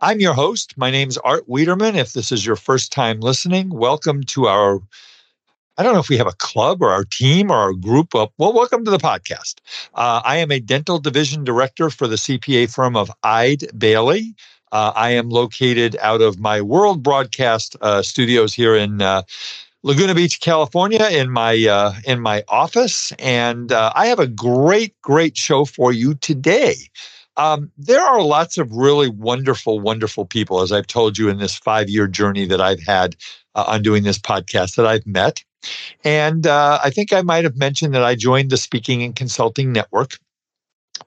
I'm your host. My name's Art Wiederman. If this is your first time listening, welcome to our I don't know if we have a club or our team or our group up. Well, welcome to the podcast. Uh, I am a dental division director for the CPA firm of Eide Bailly. Uh, I am located out of my world broadcast uh, studios here in uh, Laguna Beach, California, in my uh, in my office, and uh, I have a great, great show for you today. Um, there are lots of really wonderful, wonderful people, as I've told you in this five year journey that I've had on doing this podcast that I've met. And uh, I think I might have mentioned that I joined the Speaking and Consulting Network,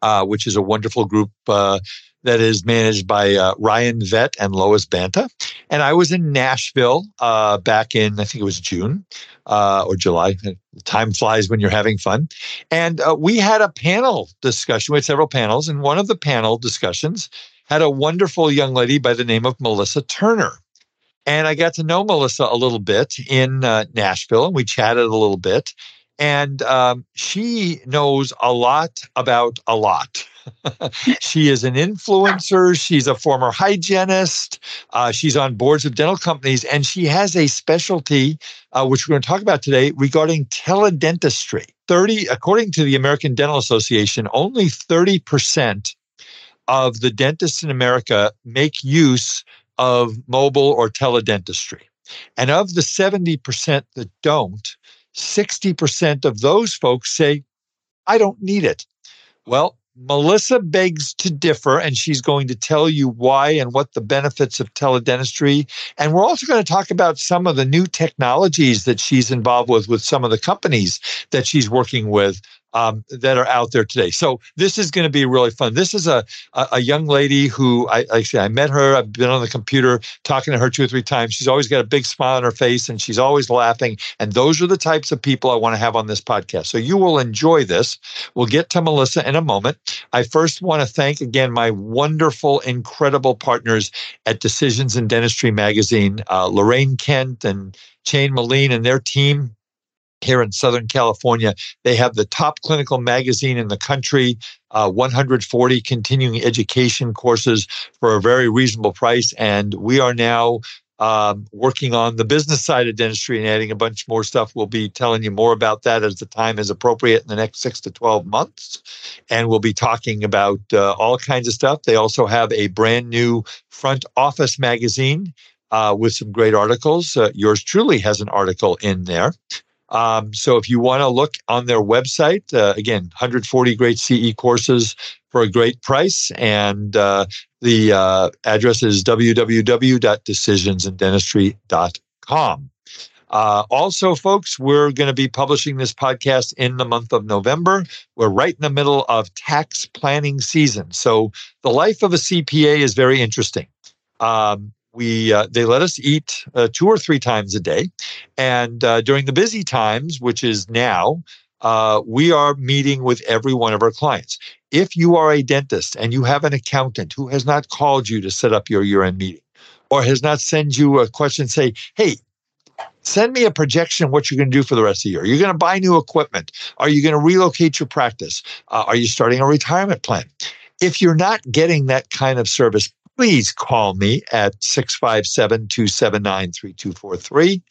uh, which is a wonderful group uh, that is managed by uh, Ryan Vet and Lois Banta. And I was in Nashville uh, back in, I think it was June uh, or July. Time flies when you're having fun. And we had a panel discussion. We had several panels. And one of the panel discussions had a wonderful young lady by the name of Melissa Turner. And I got to know Melissa a little bit in uh, Nashville, and we chatted a little bit. And um, she knows a lot about a lot. she is an influencer. She's a former hygienist. Uh, she's on boards of dental companies, and she has a specialty, uh, which we're going to talk about today, regarding teledentistry. 30, according to the American Dental Association, only 30% of the dentists in America make use of mobile or teledentistry. And of the 70% that don't, 60% of those folks say, I don't need it. Well, Melissa begs to differ, and she's going to tell you why and what the benefits of teledentistry. And we're also going to talk about some of the new technologies that she's involved with, with some of the companies that she's working with um, that are out there today. So this is going to be really fun. This is a a, a young lady who I actually I met her. I've been on the computer talking to her two or three times. She's always got a big smile on her face and she's always laughing. And those are the types of people I want to have on this podcast. So you will enjoy this. We'll get to Melissa in a moment. I first want to thank again my wonderful, incredible partners at Decisions in Dentistry magazine, uh, Lorraine Kent and Shane Moline and their team here in Southern California. They have the top clinical magazine in the country, uh, 140 continuing education courses for a very reasonable price. And we are now um, working on the business side of dentistry and adding a bunch more stuff. We'll be telling you more about that as the time is appropriate in the next six to 12 months. And we'll be talking about uh, all kinds of stuff. They also have a brand new front office magazine. Uh, with some great articles. Uh, yours truly has an article in there. Um, so if you want to look on their website, uh, again, 140 great CE courses for a great price. And uh, the uh, address is www.decisionsindentistry.com. Uh, also, folks, we're going to be publishing this podcast in the month of November. We're right in the middle of tax planning season. So the life of a CPA is very interesting. Um, we uh, they let us eat uh, two or three times a day, and uh, during the busy times, which is now, uh, we are meeting with every one of our clients. If you are a dentist and you have an accountant who has not called you to set up your year-end meeting, or has not sent you a question, say, "Hey, Send me a projection what you're going to do for the rest of the year. Are You're going to buy new equipment. Are you going to relocate your practice? Uh, are you starting a retirement plan? If you're not getting that kind of service, please call me at 657 279 3243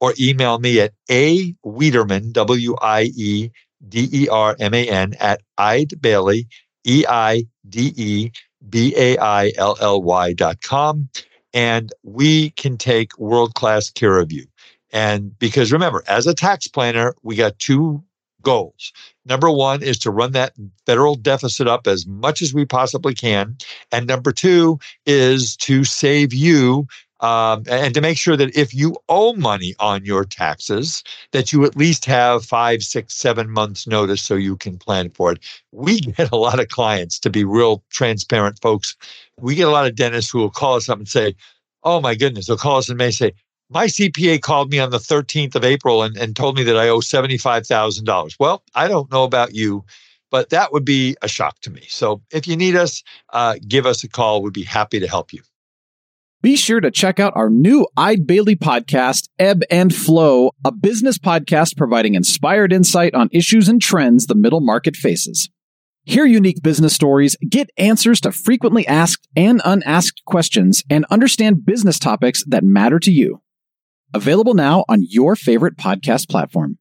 or email me at a Wiederman, W I E D E R M A N, at Eide Bailly, E I D E B A I L L Y dot com. And we can take world class care of you. And because remember, as a tax planner, we got two goals. Number one is to run that federal deficit up as much as we possibly can. And number two is to save you um, and to make sure that if you owe money on your taxes, that you at least have five, six, seven months notice so you can plan for it. We get a lot of clients to be real transparent folks. We get a lot of dentists who will call us up and say, Oh my goodness, they'll call us and may say, my CPA called me on the 13th of April and, and told me that I owe $75,000. Well, I don't know about you, but that would be a shock to me. So if you need us, uh, give us a call. We'd be happy to help you. Be sure to check out our new Eide Bailly podcast, Ebb and Flow, a business podcast providing inspired insight on issues and trends the middle market faces. Hear unique business stories, get answers to frequently asked and unasked questions, and understand business topics that matter to you. Available now on your favorite podcast platform.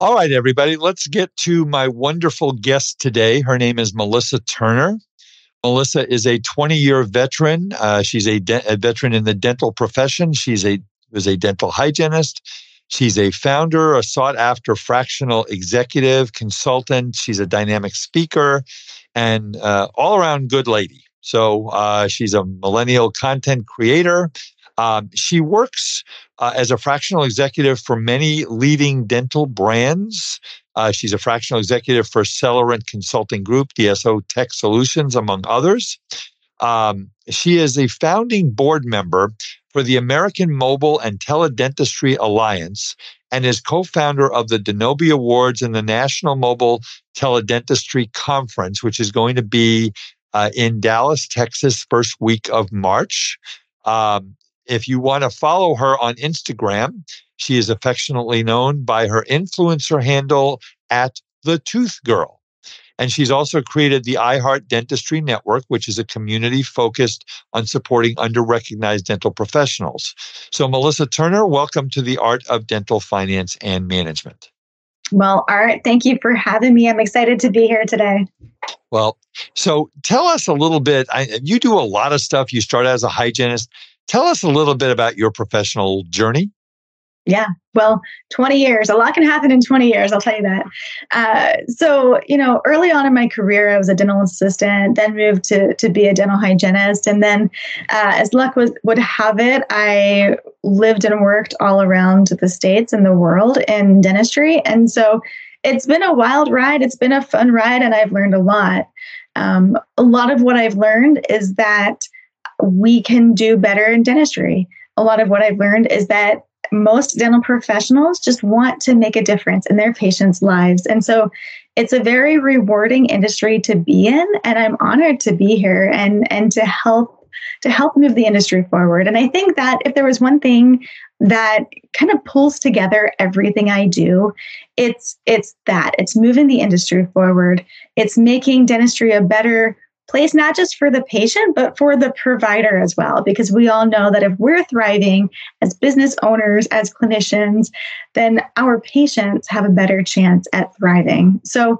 All right, everybody, let's get to my wonderful guest today. Her name is Melissa Turner. Melissa is a 20 year veteran. Uh, she's a, de- a, veteran in the dental profession. She's a was a dental hygienist. She's a founder, a sought after fractional executive consultant. She's a dynamic speaker and uh, all around good lady. So uh, she's a millennial content creator. Um, she works uh, as a fractional executive for many leading dental brands. Uh, she's a fractional executive for Celerant Consulting Group, DSO Tech Solutions, among others. Um, she is a founding board member for the American Mobile and Teledentistry Alliance and is co-founder of the Denobi Awards and the National Mobile Teledentistry Conference, which is going to be uh, in Dallas, Texas, first week of March. Um, if you want to follow her on Instagram, she is affectionately known by her influencer handle at the Tooth Girl. And she's also created the iHeart Dentistry Network, which is a community focused on supporting underrecognized dental professionals. So, Melissa Turner, welcome to the Art of Dental Finance and Management. Well, Art, thank you for having me. I'm excited to be here today. Well, so tell us a little bit. I, you do a lot of stuff. You start as a hygienist. Tell us a little bit about your professional journey. Yeah, well, 20 years, a lot can happen in 20 years, I'll tell you that. Uh, so, you know, early on in my career, I was a dental assistant, then moved to, to be a dental hygienist. And then, uh, as luck was, would have it, I lived and worked all around the States and the world in dentistry. And so it's been a wild ride, it's been a fun ride, and I've learned a lot. Um, a lot of what I've learned is that we can do better in dentistry. A lot of what I've learned is that most dental professionals just want to make a difference in their patients' lives. And so it's a very rewarding industry to be in. And I'm honored to be here and, and to help to help move the industry forward. And I think that if there was one thing that kind of pulls together everything I do, it's it's that. It's moving the industry forward. It's making dentistry a better place not just for the patient, but for the provider as well. Because we all know that if we're thriving as business owners, as clinicians, then our patients have a better chance at thriving. So,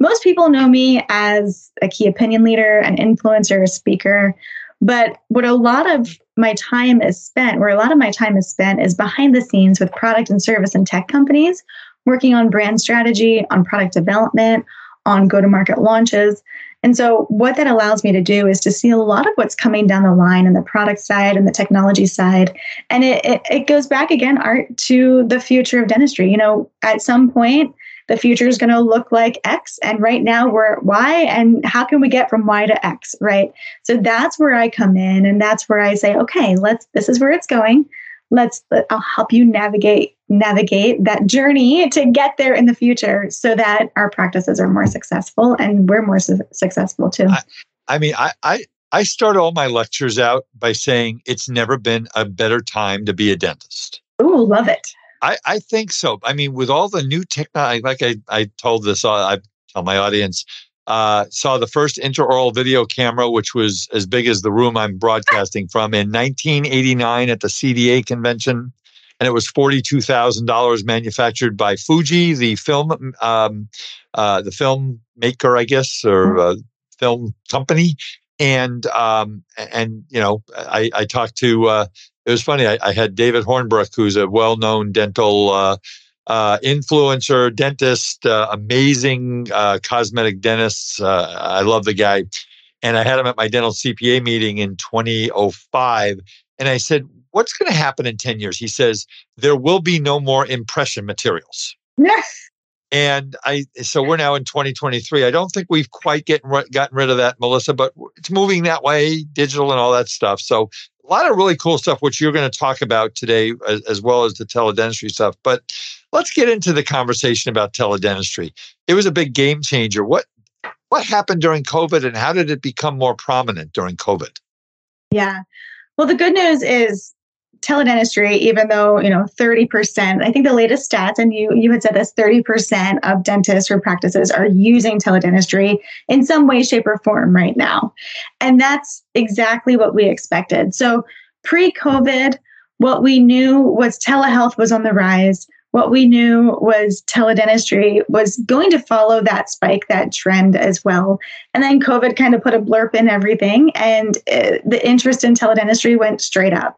most people know me as a key opinion leader, an influencer, a speaker. But what a lot of my time is spent, where a lot of my time is spent, is behind the scenes with product and service and tech companies, working on brand strategy, on product development, on go to market launches. And so, what that allows me to do is to see a lot of what's coming down the line in the product side and the technology side. And it, it, it goes back again, Art, to the future of dentistry. You know, at some point, the future is going to look like X, and right now we're at Y, and how can we get from Y to X, right? So that's where I come in, and that's where I say, okay, let's. This is where it's going let's i'll help you navigate navigate that journey to get there in the future so that our practices are more successful and we're more su- successful too I, I mean I, I i start all my lectures out by saying it's never been a better time to be a dentist Ooh, love it. I, I think so. I mean, with all the new technology, like I, I told this, uh, I tell my audience, uh, saw the first intraoral video camera, which was as big as the room I'm broadcasting from in 1989 at the CDA convention. And it was $42,000 manufactured by Fuji, the film, um, uh, the film maker, I guess, or uh, film company. And, um, and, you know, I, I talked to, uh, it was funny. I, I, had David Hornbrook, who's a well-known dental uh, uh, influencer, dentist, uh, amazing uh, cosmetic dentist. Uh, I love the guy. And I had him at my dental CPA meeting in 2005. And I said, What's going to happen in 10 years? He says, There will be no more impression materials. Yes. And I, so we're now in 2023. I don't think we've quite getting, gotten rid of that, Melissa, but it's moving that way, digital and all that stuff. So a lot of really cool stuff, which you're going to talk about today, as, as well as the teledentistry stuff. But let's get into the conversation about teledentistry. It was a big game changer. What what happened during COVID, and how did it become more prominent during COVID? Yeah. Well, the good news is teledentistry, even though, you know, 30%, I think the latest stats, and you you had said this, 30% of dentists or practices are using teledentistry in some way, shape, or form right now. And that's exactly what we expected. So pre-COVID, what we knew was telehealth was on the rise what we knew was teledentistry was going to follow that spike, that trend as well. And then COVID kind of put a blurb in everything, and uh, the interest in teledentistry went straight up.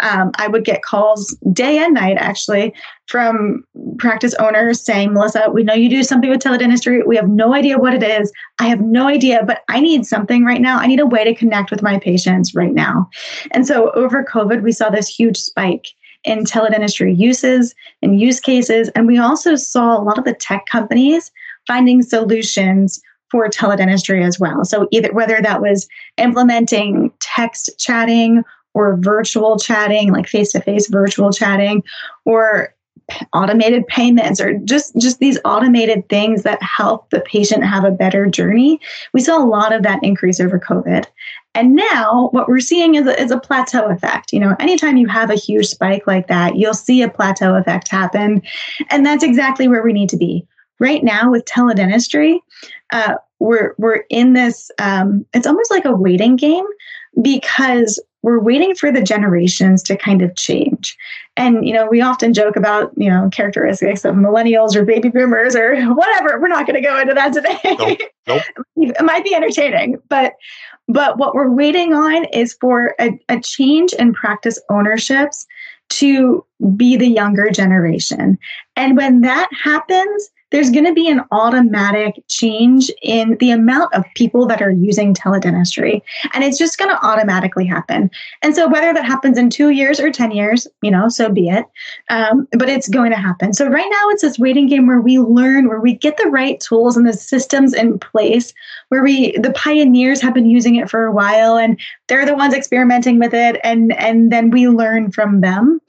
Um, I would get calls day and night, actually, from practice owners saying, Melissa, we know you do something with teledentistry. We have no idea what it is. I have no idea, but I need something right now. I need a way to connect with my patients right now. And so over COVID, we saw this huge spike in teledentistry uses and use cases. And we also saw a lot of the tech companies finding solutions for teledentistry as well. So either whether that was implementing text chatting or virtual chatting, like face-to-face virtual chatting, or automated payments or just just these automated things that help the patient have a better journey we saw a lot of that increase over covid and now what we're seeing is a, is a plateau effect. You know, anytime you have a huge spike like that, you'll see a plateau effect happen. And that's exactly where we need to be. Right now with teledentistry, uh, we're, we're in this, um, it's almost like a waiting game because we're waiting for the generations to kind of change. And, you know, we often joke about, you know, characteristics of millennials or baby boomers or whatever. We're not going to go into that today. Nope. Nope. it might be entertaining, but but what we're waiting on is for a, a change in practice ownerships to be the younger generation. And when that happens, there's going to be an automatic change in the amount of people that are using teledentistry. And it's just going to automatically happen. And so, whether that happens in two years or 10 years, you know, so be it. Um, but it's going to happen. So, right now, it's this waiting game where we learn, where we get the right tools and the systems in place, where we, the pioneers have been using it for a while and they're the ones experimenting with it. And, and then we learn from them.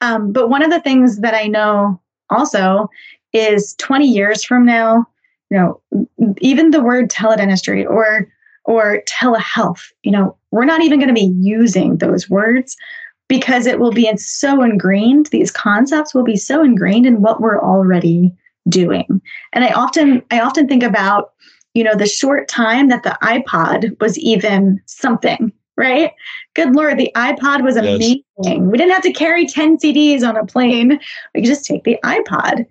Um, but one of the things that I know also is 20 years from now, you know, even the word teledentistry or or telehealth, you know, we're not even going to be using those words because it will be so ingrained, these concepts will be so ingrained in what we're already doing. And I often I often think about, you know, the short time that the iPod was even something, right? Good Lord, the iPod was amazing. Yes. We didn't have to carry 10 CDs on a plane. We could just take the iPod.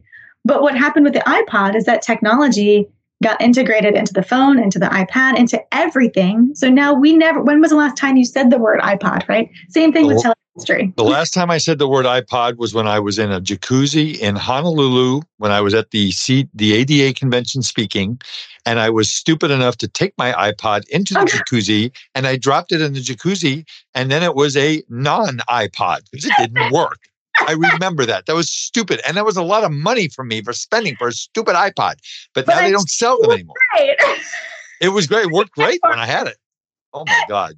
But what happened with the iPod is that technology got integrated into the phone, into the iPad, into everything. So now we never, when was the last time you said the word iPod, right? Same thing with teledentistry. The last time I said the word iPod was when I was in a jacuzzi in Honolulu when I was at the C, the ADA convention speaking. And I was stupid enough to take my iPod into the jacuzzi and I dropped it in the jacuzzi. And then it was a non iPod because it didn't work. I remember that. That was stupid. And that was a lot of money for me for spending for a stupid iPod. But, but now they don't sell them anymore. Great. It was great. It worked great when I had it. Oh my God.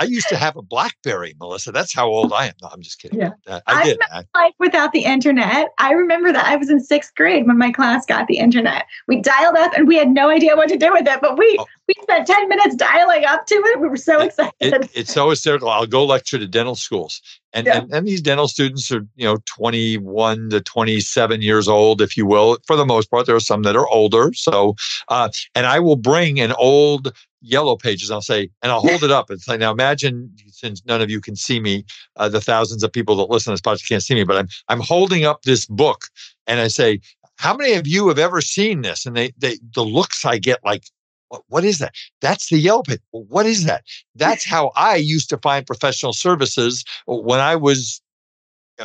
I used to have a BlackBerry, Melissa. That's how old I am. No, I'm just kidding. Yeah. I, I did. I, life without the internet. I remember that I was in sixth grade when my class got the internet. We dialed up and we had no idea what to do with it, but we oh. we spent 10 minutes dialing up to it. We were so excited. It, it's so hysterical. I'll go lecture to dental schools. And, yeah. and, and these dental students are, you know, 21 to 27 years old, if you will. For the most part, there are some that are older. So, uh, and I will bring an old yellow pages. I'll say, and I'll hold it up and say, now imagine, since none of you can see me, uh, the thousands of people that listen to this podcast can't see me, but I'm I'm holding up this book and I say, how many of you have ever seen this? And they they the looks I get like. What, what is that? That's the Yellow Page. Well, what is that? That's how I used to find professional services when I was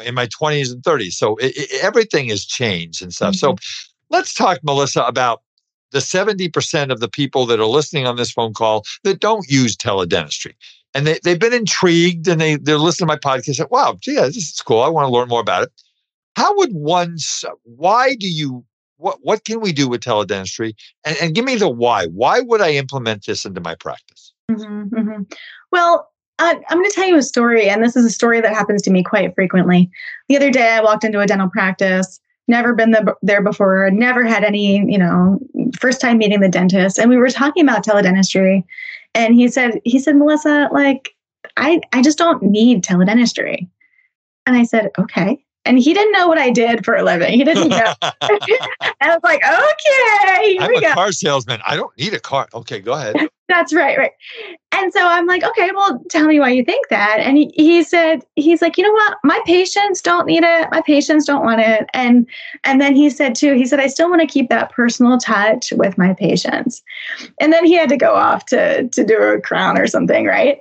in my 20s and 30s. So it, it, everything has changed and stuff. Mm-hmm. So let's talk, Melissa, about the 70% of the people that are listening on this phone call that don't use teledentistry. And they, they've been intrigued and they, they're listening to my podcast. Like, wow, gee, this is cool. I want to learn more about it. How would one, why do you, what, what can we do with teledentistry? And, and give me the why. Why would I implement this into my practice? Mm-hmm, mm-hmm. Well, I, I'm going to tell you a story, and this is a story that happens to me quite frequently. The other day, I walked into a dental practice never been there before, never had any, you know, first time meeting the dentist. And we were talking about teledentistry. And he said, he said, Melissa, like, I, I just don't need teledentistry. And I said, okay and he didn't know what I did for a living. He didn't know. I was like, okay, here I'm we a go. car salesman. I don't need a car. Okay, go ahead. That's right, right. And so I'm like, okay, well, tell me why you think that. And he, he said, he's like, you know what? My patients don't need it. My patients don't want it. And and then he said too, he said, I still want to keep that personal touch with my patients. And then he had to go off to to do a crown or something, right?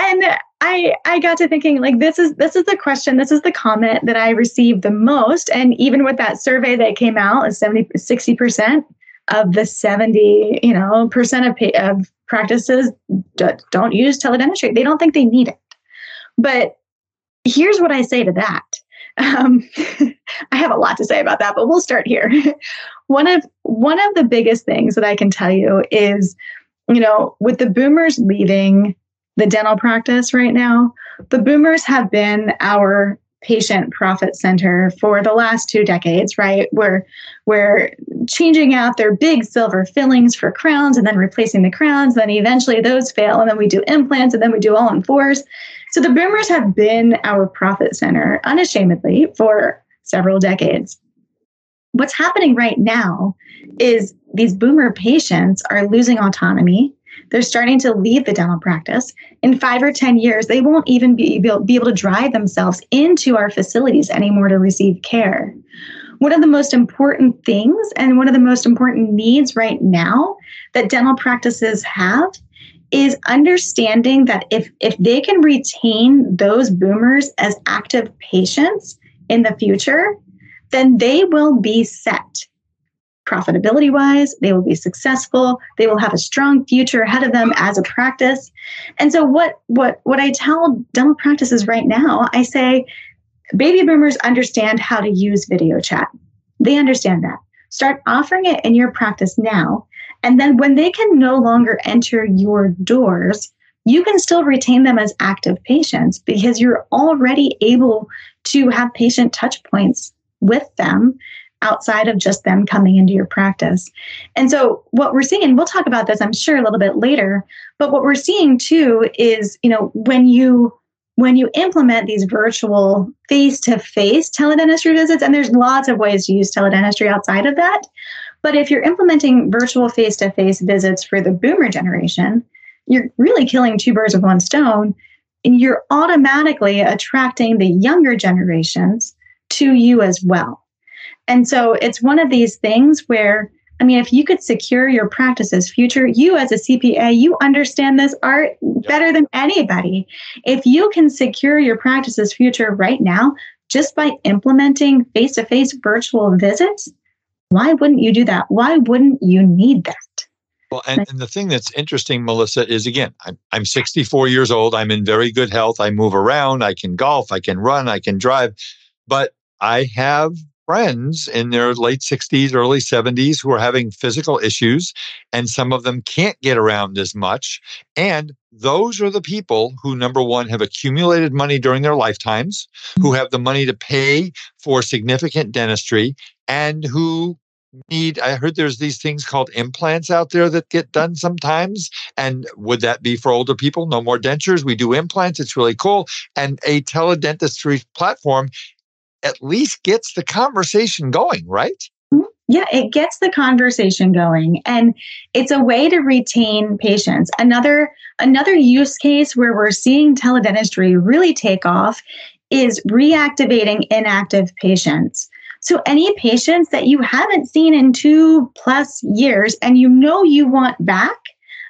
and I I got to thinking like this is this is the question, this is the comment that I received the most. And even with that survey that came out, is 70 60% of the 70, you know, percent of of practices don't use teledentistry. They don't think they need it. But here's what I say to that. Um, I have a lot to say about that, but we'll start here. one of one of the biggest things that I can tell you is, you know, with the boomers leaving the dental practice right now. The boomers have been our patient profit center for the last two decades, right? We're we're changing out their big silver fillings for crowns and then replacing the crowns. Then eventually those fail, and then we do implants, and then we do All-on-4s. So the boomers have been our profit center unashamedly for several decades. What's happening right now is these boomer patients are losing autonomy they're starting to leave the dental practice. In five or 10 years, they won't even be, be able to drive themselves into our facilities anymore to receive care. One of the most important things and one of the most important needs right now that dental practices have is understanding that if, if they can retain those boomers as active patients in the future, then they will be set profitability wise they will be successful. They will have a strong future ahead of them as a practice. And so what what what i tell dental practices right now i say baby boomers understand how to use video chat. They understand that. Start offering it in your practice now. And then when they can no longer enter your doors you can still retain them as active patients because you're already able to have patient touch points with them outside of just them coming into your practice. And so what we're seeing, and we'll talk about this, I'm sure, a little bit later, but what we're seeing too is, you know, when you when you implement these virtual face-to-face teledentistry visits, and there's lots of ways to use teledentistry outside of that, but if you're implementing virtual face-to-face visits for the boomer generation, you're really killing two birds with one stone. And you're automatically attracting the younger generations to you as well. And so it's one of these things where, I mean, if you could secure your practice's future, you as a CPA, you understand this art better than anybody. If you can secure your practice's future right now, just by implementing face to face virtual visits, why wouldn't you do that? Why wouldn't you need that? Well, and, and, the thing that's interesting, Melissa, is again, I'm, I'm 64 years old. I'm in very good health. I move around. I can golf. I can run. I can drive. But I have friends in their late 60s, early 70s who are having physical issues, and some of them can't get around as much. And those are the people who, number one, have accumulated money during their lifetimes, who mm-hmm. have the money to pay for significant dentistry, and who need i heard there's these things called implants out there that get done sometimes. And would that be for older people? No more dentures. We do implants. It's really cool. And a teledentistry platform at least gets the conversation going right mm-hmm. yeah, it gets the conversation going and it's a way to retain patients. Another another use case where we're seeing teledentistry really take off is reactivating inactive patients. So any patients that you haven't seen in 2 plus years and you know you want back,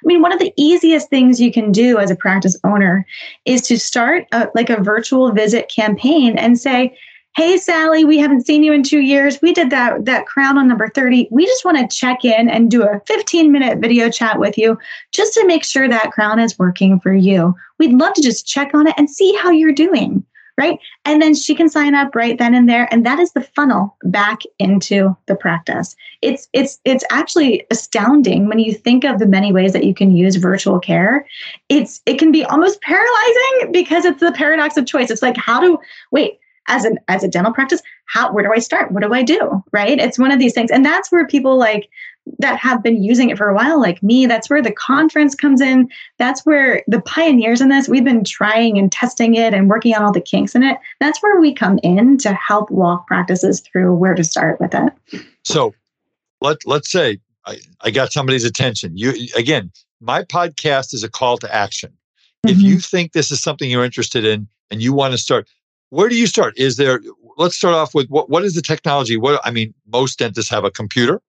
I mean, one of the easiest things you can do as a practice owner is to start a, like a virtual visit campaign and say, hey sally we haven't seen you in two years. We did that that crown on number 30 we just want to check in and do a 15 minute video chat with you just to make sure that crown is working for you. We'd love to just check on it and see how you're doing right? And then she can sign up right then and there and that is the funnel back into the practice. It's it's it's actually astounding when you think of the many ways that you can use virtual care. It's it can be almost paralyzing because it's the paradox of choice. It's like how do wait as an as a dental practice how where do i start? What do i do? Right? It's one of these things. And that's where people like that have been using it for a while like me that's where the conference comes in. That's where the pioneers in this we've been trying and testing it and working on all the kinks in it. That's where we come in to help walk practices through where to start with it. So let let's say i, I got somebody's attention. You again my podcast is a call to action. Mm-hmm. if you think this is something you're interested in and you want to start where do you start? Is there, let's start off with what, what is the technology? What, I mean, most dentists have a computer.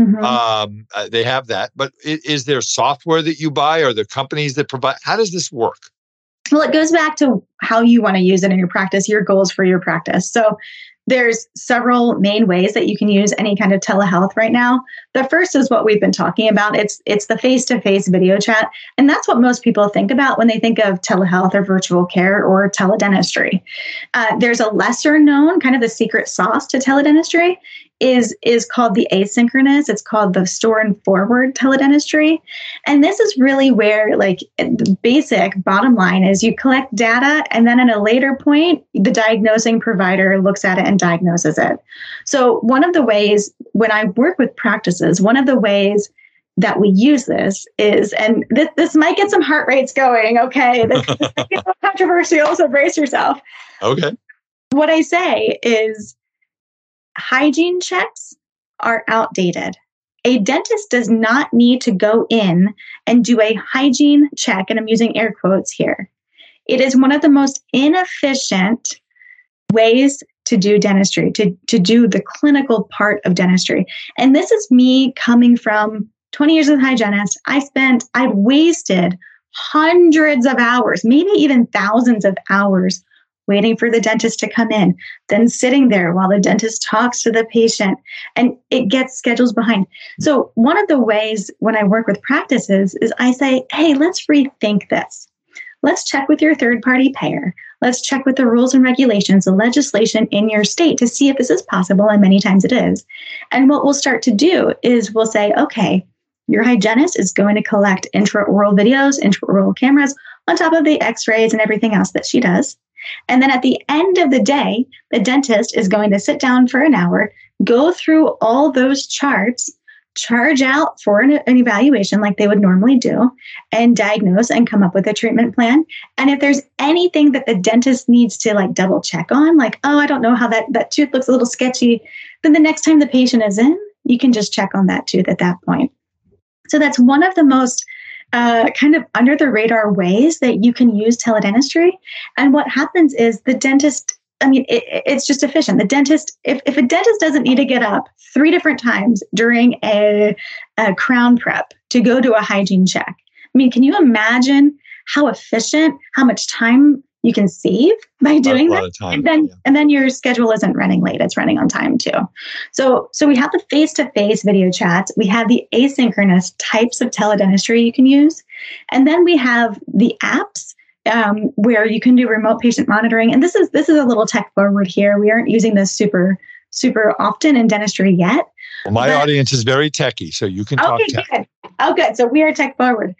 Mm-hmm. Um, uh, they have that, but is, is there software that you buy? Are there companies that provide? How does this work? Well, it goes back to how you want to use it in your practice, your goals for your practice. So, there's several main ways that you can use any kind of telehealth right now. The first is what we've been talking about. It's it's the face-to-face video chat, and that's what most people think about when they think of telehealth or virtual care or teledentistry. Uh, there's a lesser known kind of the secret sauce to teledentistry is is called the asynchronous it's called the store and forward teledentistry and this is really where like the basic bottom line is you collect data and then at a later point the diagnosing provider looks at it and diagnoses it so one of the ways when i work with practices one of the ways that we use this is, and this, this might get some heart rates going. Okay, this, this might get controversial, so brace yourself. Okay. What I say is, hygiene checks are outdated. A dentist does not need to go in and do a hygiene check, and I'm using air quotes here. It is one of the most inefficient ways to do dentistry, to, to do the clinical part of dentistry. And this is me coming from 20 years as a hygienist. I spent, I've wasted hundreds of hours, maybe even thousands of hours waiting for the dentist to come in, then sitting there while the dentist talks to the patient, and it gets schedules behind. So, one of the ways when I work with practices is I say, hey, let's rethink this. Let's check with your third party payer. Let's check with the rules and regulations, the legislation in your state to see if this is possible. And many times it is. And what we'll start to do is we'll say, okay, your hygienist is going to collect intraoral videos, intraoral cameras on top of the x rays and everything else that she does. And then at the end of the day, the dentist is going to sit down for an hour, go through all those charts, charge out for an, an, evaluation like they would normally do, and diagnose and come up with a treatment plan. And if there's anything that the dentist needs to like double check on, like, oh, I don't know how that, that tooth looks a little sketchy, then the next time the patient is in, you can just check on that tooth at that point. So that's one of the most uh, kind of under the radar ways that you can use teledentistry. And what happens is the dentist, I mean, it, it's just efficient. The dentist, if, if a dentist doesn't need to get up three different times during a, a crown prep to go to a hygiene check, I mean, can you imagine how efficient, how much time you can save by doing that and then yeah. and then your schedule isn't running late it's running on time too so so we have the face-to-face video chats we have the asynchronous types of teledentistry you can use and then we have the apps um, where you can do remote patient monitoring and this is this is a little tech forward here we aren't using this super super often in dentistry yet. Well, my but, audience is very techy, so you can talk okay, tech. Good. Oh, good. So we are tech forward.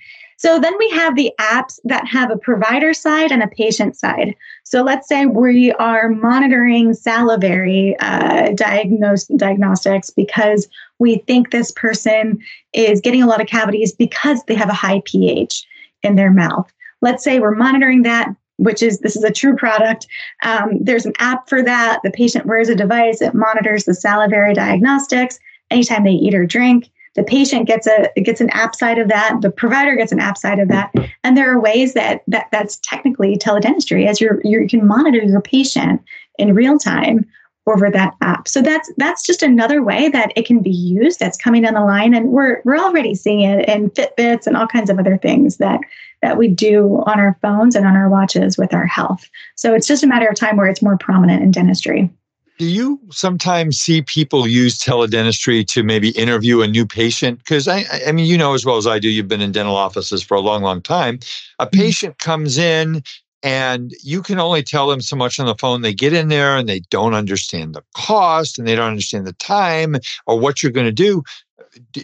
So then we have the apps that have a provider side and a patient side. So let's say we are monitoring salivary uh, diagnostics because we think this person is getting a lot of cavities because they have a high pH in their mouth. Let's say we're monitoring that which is this is a true product. Um, there's an app for that. The patient wears a device, it monitors the salivary diagnostics anytime they eat or drink the patient gets a gets an app side of that the provider gets an app side of that and there are ways that, that that's technically teledentistry as you're, you're you can monitor your patient in real time over that app. So that's that's just another way that it can be used that's coming down the line and we're we're already seeing it in fitbits and all kinds of other things that that we do on our phones and on our watches with our health. So it's just a matter of time where it's more prominent in dentistry do you sometimes see people use teledentistry to maybe interview a new patient? Because I, I mean, you know as well as I do, you've been in dental offices for a long, long time. A mm-hmm. patient comes in and you can only tell them so much on the phone. They get in there and they don't understand the cost and they don't understand the time or what you're going to do.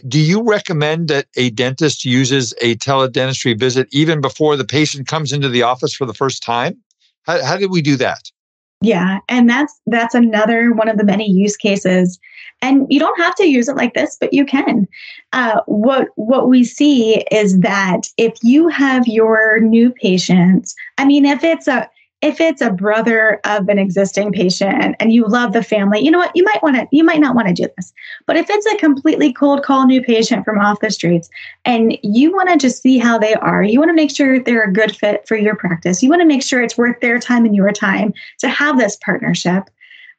Do you recommend that a dentist uses a teledentistry visit even before the patient comes into the office for the first time? How, how did we do that? Yeah, and that's that's another one of the many use cases. And you don't have to use it like this, but you can. Uh, what what we see is that if you have your new patients, I mean, if it's a if it's a brother of an existing patient and you love the family, you know what? You might want to, you might not want to do this. But if it's a completely cold call new patient from off the streets and you want to just see how they are, you want to make sure they're a good fit for your practice, you want to make sure it's worth their time and your time to have this partnership,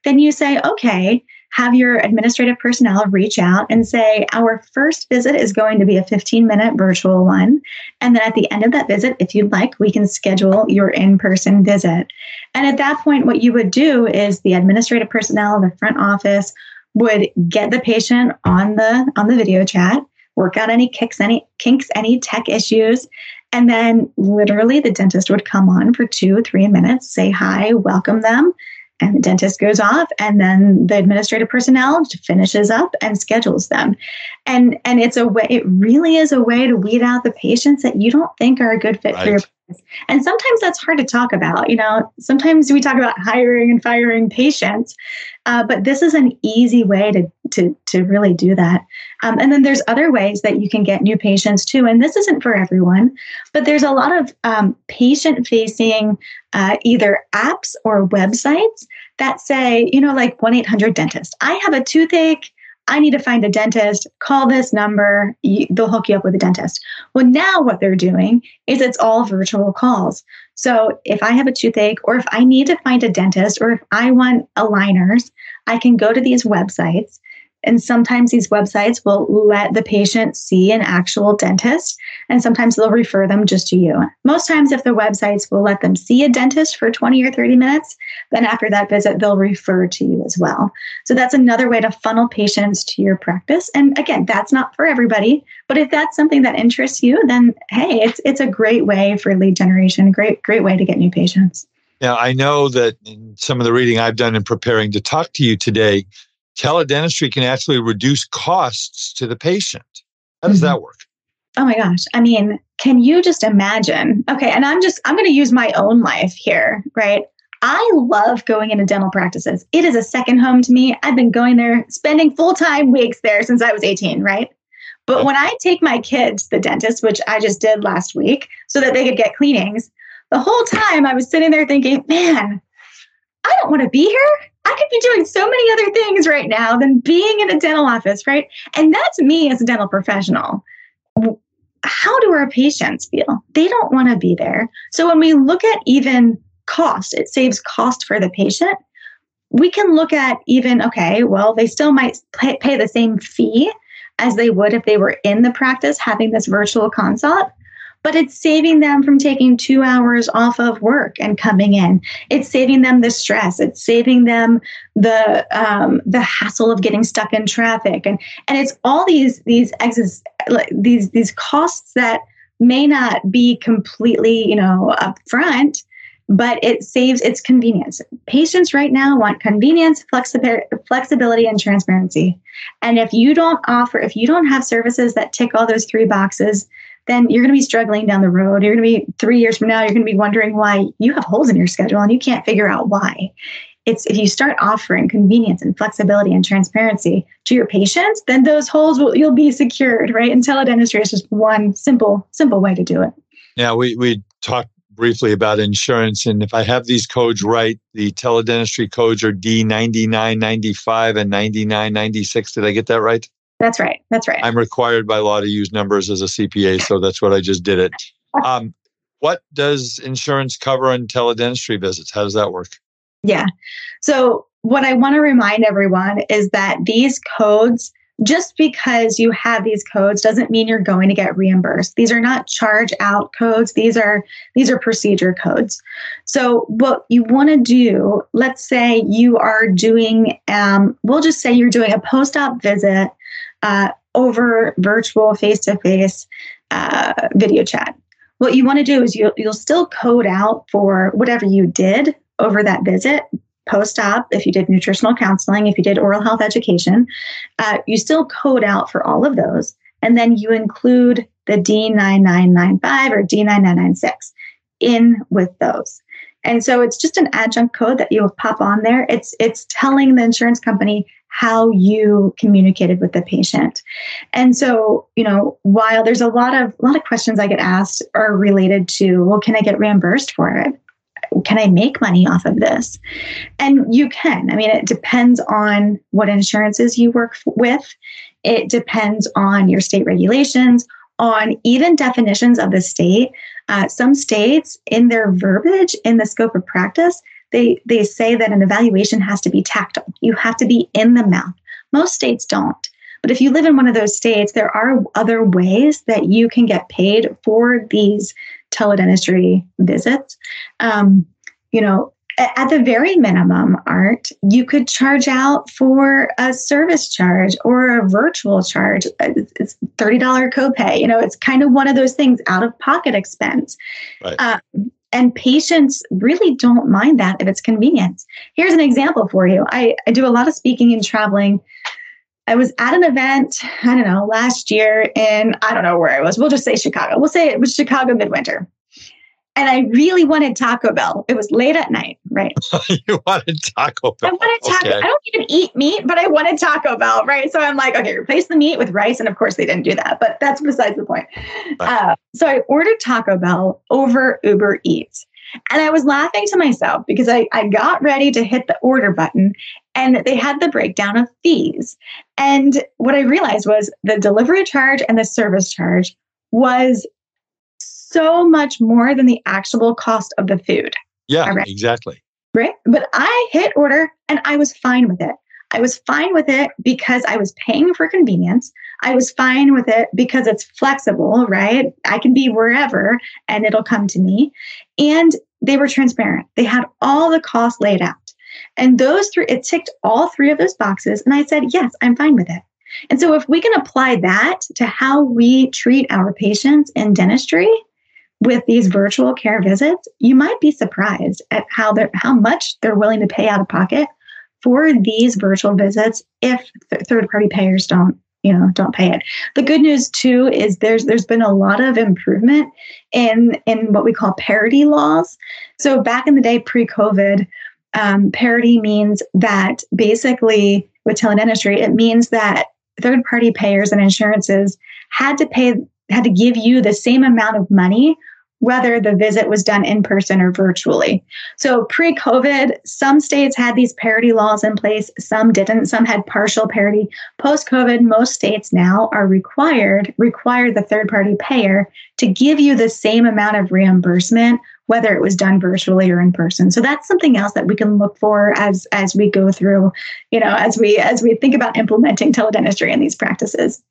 then you say, okay, have your administrative personnel reach out and say, Our first visit is going to be a 15 minute virtual one. And then at the end of that visit, if you'd like, we can schedule your in person visit. And at that point, what you would do is the administrative personnel, the front office, would get the patient on the on the video chat work out any kicks any kinks any tech issues and then literally the dentist would come on for two three minutes say hi welcome them and the dentist goes off and then the administrative personnel finishes up and schedules them. And and it's a way it really is a way to weed out the patients that you don't think are a good fit right. for your practice. And sometimes that's hard to talk about you know? Sometimes we talk about hiring and firing patients uh, but this is an easy way to to to really do that um, and then there's other ways that you can get new patients too and this isn't for everyone but there's a lot of um, patient facing uh, either apps or websites that say, you know, like 1 800 dentist. I have a toothache. I need to find a dentist. Call this number. They'll hook you up with a dentist. Well, now what they're doing is it's all virtual calls. So if I have a toothache or if I need to find a dentist or if I want aligners, I can go to these websites and sometimes these websites will let the patient see an actual dentist, and sometimes they'll refer them just to you. Most times, if the websites will let them see a dentist for 20 or 30 minutes, then after that visit, they'll refer to you as well. So that's another way to funnel patients to your practice. And again, that's not for everybody, but if that's something that interests you, then hey, it's it's a great way for lead generation, great great way to get new patients. Now, I know that in some of the reading I've done in preparing to talk to you today, teledentistry can actually reduce costs to the patient. How does mm-hmm. that work? Oh my gosh. I mean, can you just imagine? Okay, and I'm just I'm going to use my own life here, right? I love going into dental practices. It is a second home to me. I've been going there, spending full-time weeks there since I was 18, right? But when I take my kids to the dentist, which I just did last week so that they could get cleanings, the whole time I was sitting there thinking, man, I don't want to be here. I could be doing so many other things right now than being in a dental office, right? And that's me as a dental professional. How do our patients feel? They don't want to be there. So when we look at even cost, it saves cost for the patient. We can look at even, okay, well, they still might pay, the same fee as they would if they were in the practice having this virtual consult but it's saving them from taking two hours off of work and coming in. It's saving them the stress. It's saving them the um, the hassle of getting stuck in traffic, and and it's all these these these these costs that may not be completely you know upfront but it saves its convenience. Patients right now want convenience, flexibility, and transparency. And if you don't offer, if you don't have services that tick all those three boxes, then you're going to be struggling down the road. You're going to be three years from now, you're going to be wondering why you have holes in your schedule and you can't figure out why. It's if you start offering convenience and flexibility and transparency to your patients, then those holes will you'll be secured, right? And teledentistry is just one simple, simple way to do it. Yeah, we we talked briefly about insurance. And if I have these codes right, the teledentistry codes are D9995 and 9996. Did I get that right? That's right. That's right. I'm required by law to use numbers as a CPA, so that's what I just did it. Um, what does insurance cover on teledentistry visits? How does that work? Yeah. So, what I want to remind everyone is that these codes just because you have these codes doesn't mean you're going to get reimbursed these are not charge out codes these are these are procedure codes so what you want to do let's say you are doing um, we'll just say you're doing a post-op visit uh, over virtual face-to-face uh, video chat what you want to do is you'll, you'll still code out for whatever you did over that visit post op, if you did nutritional counseling, if you did oral health education, uh, you still code out for all of those. And then you include the D9995 or D9996 in with those. And so it's just an adjunct code that you pop on there. It's it's telling the insurance company how you communicated with the patient. And so, you know, while there's a lot of a lot of questions I get asked are related to, well, can I get reimbursed for it? can I make money off of this? And you can. I mean, it depends on what insurances you work with, it depends on your state regulations, on even definitions of the state. Uh, some states, in their verbiage, in the scope of practice, they, they say that an evaluation has to be tactile. You have to be in the mouth. Most states don't. But if you live in one of those states, there are other ways that you can get paid for these teledentistry visits. Um, you know, at the very minimum, Art, you could charge out for a service charge or a virtual charge. It's $30 copay. You know, it's kind of one of those things out of pocket expense. Right. Uh, and patients really don't mind that if it's convenient. Here's an example for you I, I do a lot of speaking and traveling. I was at an event, I don't know, last year in, I don't know where I was. We'll just say Chicago. We'll say it was Chicago midwinter and I really wanted Taco Bell. It was late at night, right? you wanted Taco Bell. I wanted Taco. Okay. I don't even eat meat, but I wanted Taco Bell, right? So I'm like, okay, replace the meat with rice, and of course they didn't do that, but that's besides the point. Uh, so I ordered Taco Bell over Uber Eats, and I was laughing to myself because I I got ready to hit the order button, and they had the breakdown of fees, and what I realized was the delivery charge and the service charge was so much more than the actual cost of the food. Yeah, right? exactly. Right. But I hit order and I was fine with it. I was fine with it because I was paying for convenience. I was fine with it because it's flexible, right? I can be wherever and it'll come to me. And they were transparent. They had all the costs laid out. And those three, it ticked all three of those boxes. And I said, yes, I'm fine with it. And so if we can apply that to how we treat our patients in dentistry, with these virtual care visits, you might be surprised at how they're how much they're willing to pay out of pocket for these virtual visits if th- third party payers don't you know don't pay it. The good news too is there's there's been a lot of improvement in in what we call parity laws. So back in the day pre-covid um, parity means that basically with teledentistry it means that third party payers and insurances had to pay had to give you the same amount of money whether the visit was done in person or virtually. So pre COVID, some states had these parity laws in place, some didn't, some had partial parity. Post COVID, most states now are required, require the third party payer to give you the same amount of reimbursement whether it was done virtually or in person. So that's something else that we can look for as as we go through, you know, as we as we think about implementing teledentistry in these practices.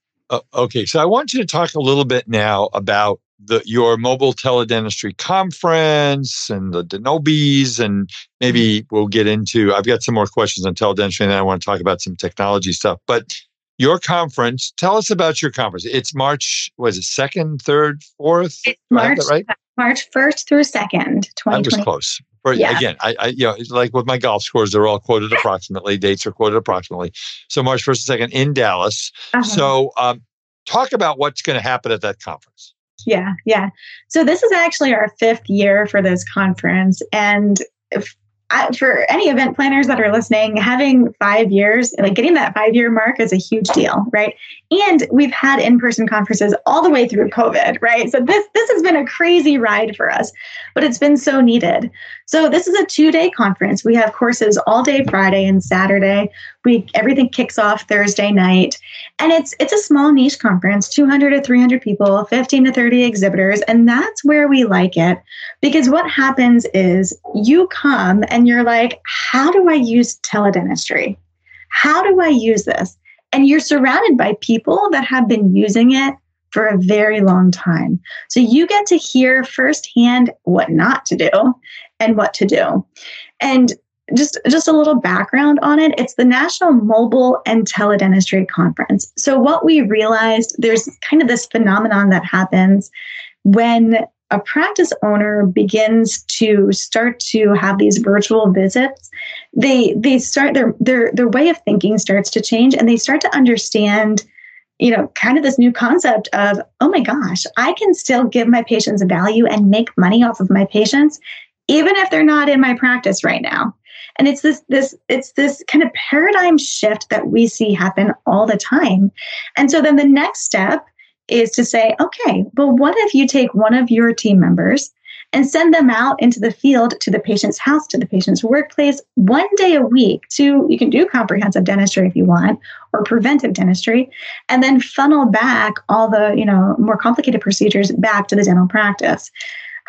Okay, so I want you to talk a little bit now about the your mobile teledentistry conference and the Denobis, and maybe mm-hmm. we'll get into. I've got some more questions on teledentistry, and then I want to talk about some technology stuff. But your conference, tell us about your conference. It's March. Was it second, third, fourth? March, right? March first through second, twenty. I was close. For, yeah. Again, I, I, you know, like with my golf scores, they're all quoted approximately. Dates are quoted approximately. So March 1st and 2nd in Dallas. Uh-huh. So um, talk about what's going to happen at that conference. Yeah, yeah. So this is actually our fifth year for this conference. And I, for any event planners that are listening, having five years, like getting that five year mark is a huge deal, right? And we've had in person conferences all the way through COVID, right? So this this has been a crazy ride for us, but it's been so needed. So this is a two day conference. We have courses all day Friday and Saturday. We everything kicks off Thursday night, and it's it's a small niche conference, 200 to 300 people, 15 to 30 exhibitors, and that's where we like it because what happens is you come and you're like, how do I use teledentistry? How do I use this? And you're surrounded by people that have been using it for a very long time. So you get to hear firsthand what not to do and what to do. And just just a little background on it it's the national mobile and teledentistry conference so what we realized there's kind of this phenomenon that happens when a practice owner begins to start to have these virtual visits they they start their their their way of thinking starts to change and they start to understand you know kind of this new concept of oh my gosh i can still give my patients value and make money off of my patients even if they're not in my practice right now. And it's this this it's this kind of paradigm shift that we see happen all the time. And so then the next step is to say, okay, well, what if you take one of your team members and send them out into the field to the patient's house, to the patient's workplace one day a week to, you can do comprehensive dentistry if you want, or preventive dentistry, and then funnel back all the, you know, more complicated procedures back to the dental practice.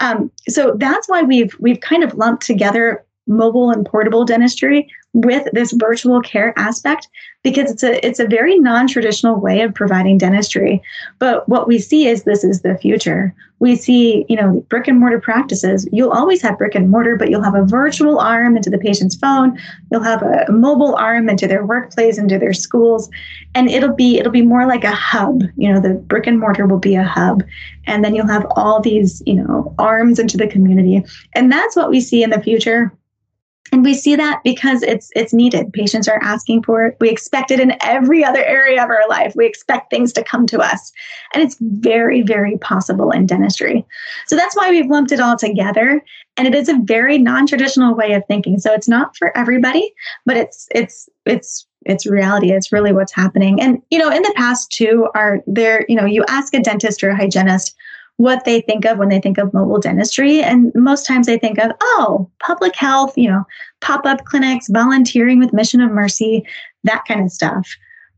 Um, so that's why we've we've kind of lumped together mobile and portable dentistry with this virtual care aspect because it's a it's a very non-traditional way of providing dentistry. But what we see is this is the future. We see you know brick and mortar practices. You'll always have brick and mortar but you'll have a virtual arm into the patient's phone. You'll have a mobile arm into their workplace into their schools. And it'll be it'll be more like a hub. You know the brick and mortar will be a hub. And then you'll have all these you know arms into the community. And that's what we see in the future and we see that because it's it's needed. Patients are asking for it. We expect it in every other area of our life. We expect things to come to us. And it's very very possible in dentistry. So that's why we've lumped it all together. And it is a very non-traditional way of thinking. So it's not for everybody but it's it's it's it's reality. It's really what's happening. And you know in the past too are there you know you ask a dentist or a hygienist what they think of when they think of mobile dentistry. And most times they think of, oh, public health, you know, pop up clinics, volunteering with Mission of Mercy, that kind of stuff.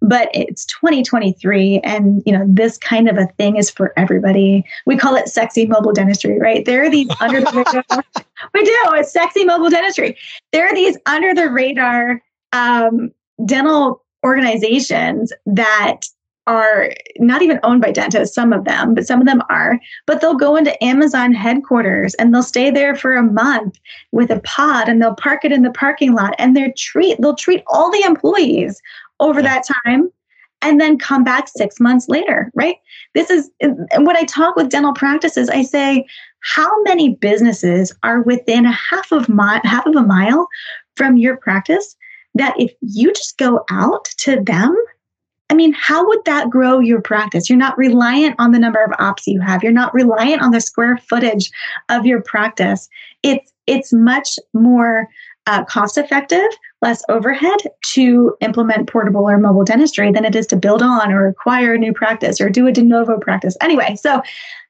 But it's 2023, and you know this kind of a thing is for everybody. We call it sexy mobile dentistry, right? There are these under the radar. we do. It's sexy mobile dentistry. There are these under the radar um, dental organizations that are not even owned by dentists, some of them, but some of them are. But they'll go into Amazon headquarters and they'll stay there for a month with a pod and they'll park it in the parking lot and they'll treat they'll treat all the employees over that time and then come back six months later, right? This is and when I talk with dental practices, I say, how many businesses are within a half of mi- half of a mile from your practice that if you just go out to them I mean, how would that grow your practice? You're not reliant on the number of ops you have. You're not reliant on the square footage of your practice. It's it's much more uh, cost effective, less overhead to implement portable or mobile dentistry than it is to build on or acquire a new practice or do a de novo practice. Anyway, so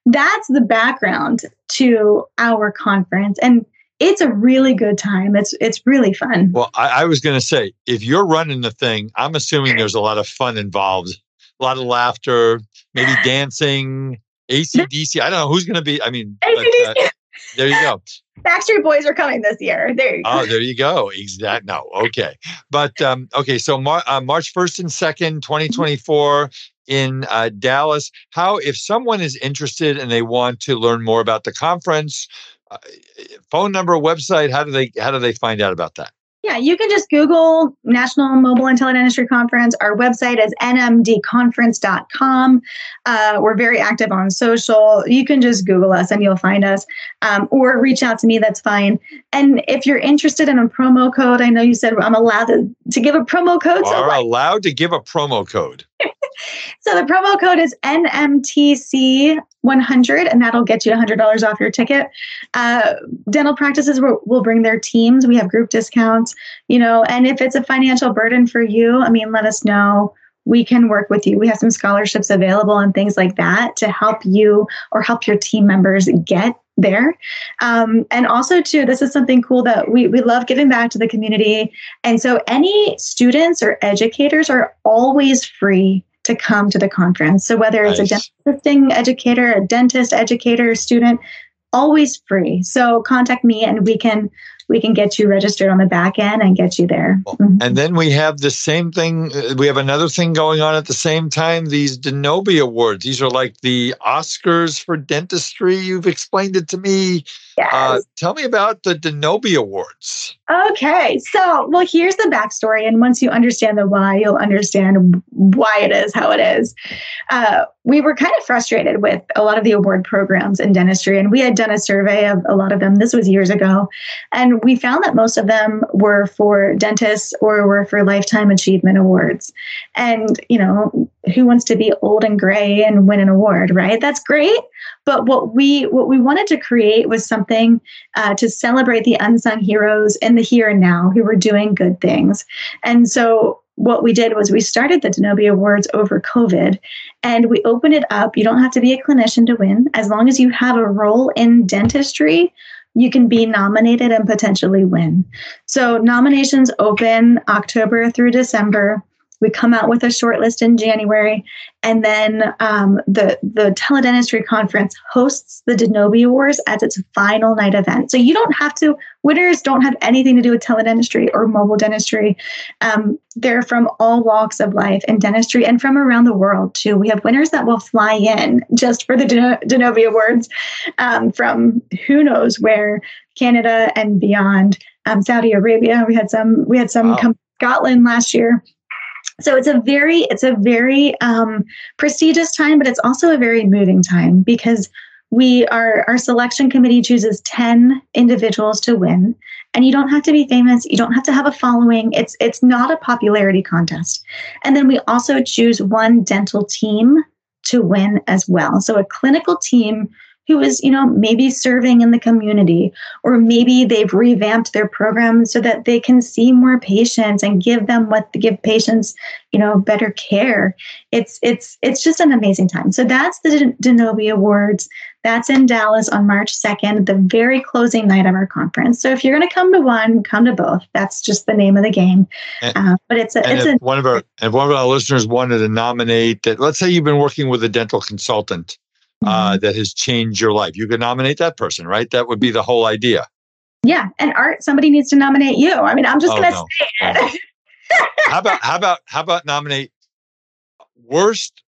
that's the background to our conference. And it's a really good time. It's it's really fun. Well, I, I was going to say, if you're running the thing, I'm assuming there's a lot of fun involved, a lot of laughter, maybe dancing, ACDC. I don't know who's going to be. I mean, but, uh, there you go. Backstreet Boys are coming this year. There you go. Oh, there you go. Exact. No, okay. But um, okay, so Mar- uh, March 1st and 2nd, 2024 in uh, Dallas. How, if someone is interested and they want to learn more about the conference, uh, phone number, website. How do they how do they find out about that? Yeah, you can just Google National Mobile and Teledentistry Conference. Our website is nmtconference.com. Uh, we're very active on social. You can just Google us and you'll find us, um, or reach out to me. That's fine. And if you're interested in a promo code, I know you said I'm allowed to, to give a promo code. So are allowed to give a promo code. So the promo code is NMTC 100, and that'll get you $100 off your ticket. Uh, dental practices will, will bring their teams. We have group discounts, you know, and if it's a financial burden for you, I mean, let us know we can work with you. We have some scholarships available and things like that to help you or help your team members get there. Um, and also, too, this is something cool that we, we love giving back to the community. And so, any students or educators are always free to come to the conference. So whether it's nice. a dental educator, a dentist educator, student, always free. So contact me and we can we can get you registered on the back end and get you there. Mm-hmm. And then we have the same thing. Uh, we have another thing going on at the same time. These Denobi Awards. These are like the Oscars for dentistry. You've explained it to me. Yes. Uh, tell me about the Denobi Awards. Okay. So, well, here's the backstory. And once you understand the why, you'll understand why it is how it is. Uh, we were kind of frustrated with a lot of the award programs in dentistry, and we had done a survey of a lot of them. This was years ago. And we found that most of them were for dentists or were for lifetime achievement awards. And, you know, who wants to be old and gray and win an award, right? That's great. But what we what we wanted to create was something uh, to celebrate the unsung heroes in the here and now who were doing good things. And so what we did was we started the Denobi Awards over COVID and we opened it up. You don't have to be a clinician to win. As long as you have a role in dentistry, you can be nominated and potentially win. So nominations open October through December. We come out with a short list in January, and then um, the the teledentistry conference hosts the Denobi Awards as its final night event. So you don't have to. Winners don't have anything to do with teledentistry or mobile dentistry. Um, they're from all walks of life in dentistry and from around the world too. We have winners that will fly in just for the Denobi Awards um, from who knows where, Canada and beyond. Um, Saudi Arabia. We had some. We had some wow. come Scotland last year so it's a very it's a very um, prestigious time but it's also a very moving time because we are our selection committee chooses 10 individuals to win. And you don't have to be famous. You don't have to have a following. It's it's not a popularity contest. And then we also choose one dental team to win as well. So a clinical team who is, you know, maybe serving in the community, or maybe they've revamped their program so that they can see more patients and give them what to give patients, you know, better care. It's it's it's just an amazing time. So that's the Denobi Awards. That's in Dallas on March 2nd, the very closing night of our conference. So if you're going to come to one, come to both. That's just the name of the game. And, uh, but it's a, it's if a, one of our if one of our listeners wanted to nominate that. Let's say you've been working with a dental consultant uh, mm-hmm. that has changed your life. You could nominate that person, right? That would be the whole idea. Yeah, and art. Somebody needs to nominate you. I mean, I'm just oh, going to no. say it. how about how about how about nominate worst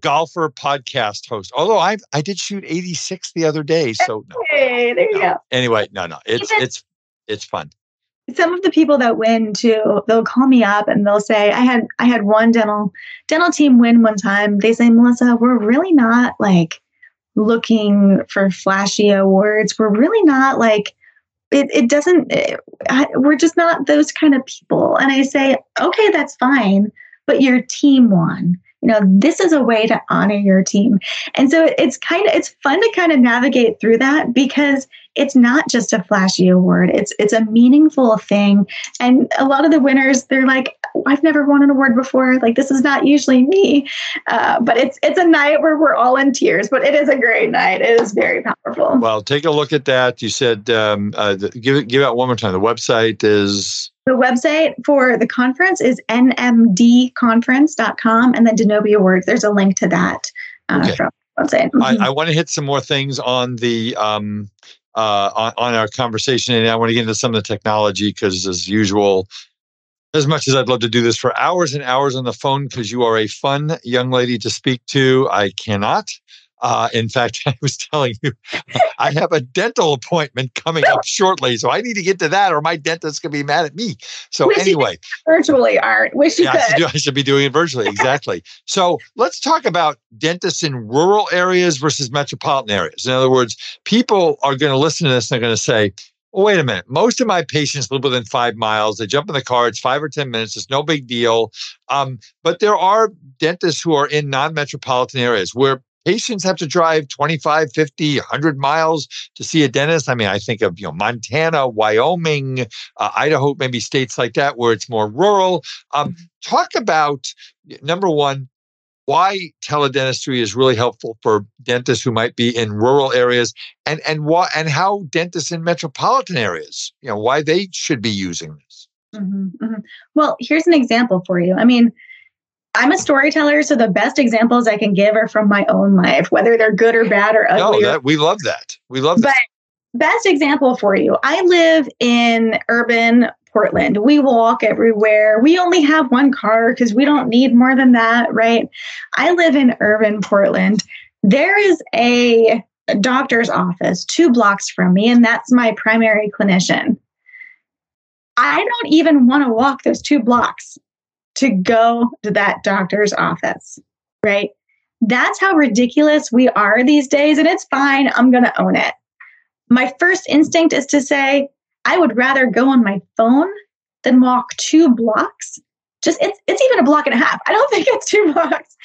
golfer podcast host? Although I I did shoot 86 the other day, so no, hey, there you no. go. Anyway, no, no, it's Even, it's it's fun. Some of the people that win too, they'll call me up and they'll say, "I had I had one dental dental team win one time." They say, "Melissa, we're really not like." Looking for flashy awards. We're really not like, it, it doesn't, it, I, we're just not those kind of people. And I say, okay, that's fine, but your team won you know this is a way to honor your team and so it's kind of it's fun to kind of navigate through that because it's not just a flashy award it's it's a meaningful thing and a lot of the winners they're like i've never won an award before like this is not usually me uh, but it's it's a night where we're all in tears but it is a great night it is very powerful well take a look at that you said um, uh, give it give out one more time the website is the website for the conference is nmtconference.com and then Denobi Awards. There's a link to that uh, okay. from website. Mm-hmm. I, I want to hit some more things on the um, uh, on, on, our conversation, and I want to get into some of the technology because, as usual, as much as I'd love to do this for hours and hours on the phone because you are a fun young lady to speak to, I cannot. Uh, in fact, I was telling you, I have a dental appointment coming up shortly, so I need to get to that, or my dentist could be mad at me. So Wish anyway, virtually, Art. Wish you yeah, could. I should, do, I should be doing it virtually. Exactly. so let's talk about dentists in rural areas versus metropolitan areas. In other words, people are going to listen to this and they're going to say, well, wait a minute. Most of my patients live within five miles. They jump in the car. It's five or 10 minutes. It's no big deal. Um, but there are dentists who are in non metropolitan areas where patients have to drive 25, 50, 100 miles to see a dentist. I mean, I think of, you know, Montana, Wyoming, uh, Idaho, maybe states like that where it's more rural. Um, mm-hmm. talk about number one, why teledentistry is really helpful for dentists who might be in rural areas and and why and how dentists in metropolitan areas you know why they should be using this mm-hmm, mm-hmm. well here's an example for you i mean i'm a storyteller so the best examples i can give are from my own life whether they're good or bad or ugly no, that, we love that we love that but best example for you i live in urban Portland. We walk everywhere. We only have one car because we don't need more than that, right? I live in urban Portland. There is a doctor's office two blocks from me, and that's my primary clinician. I don't even want to walk those two blocks to go to that doctor's office, right? That's how ridiculous we are these days, and it's fine. I'm going to own it. My first instinct is to say, I would rather go on my phone than walk two blocks. Just it's it's even a block and a half. I don't think it's two blocks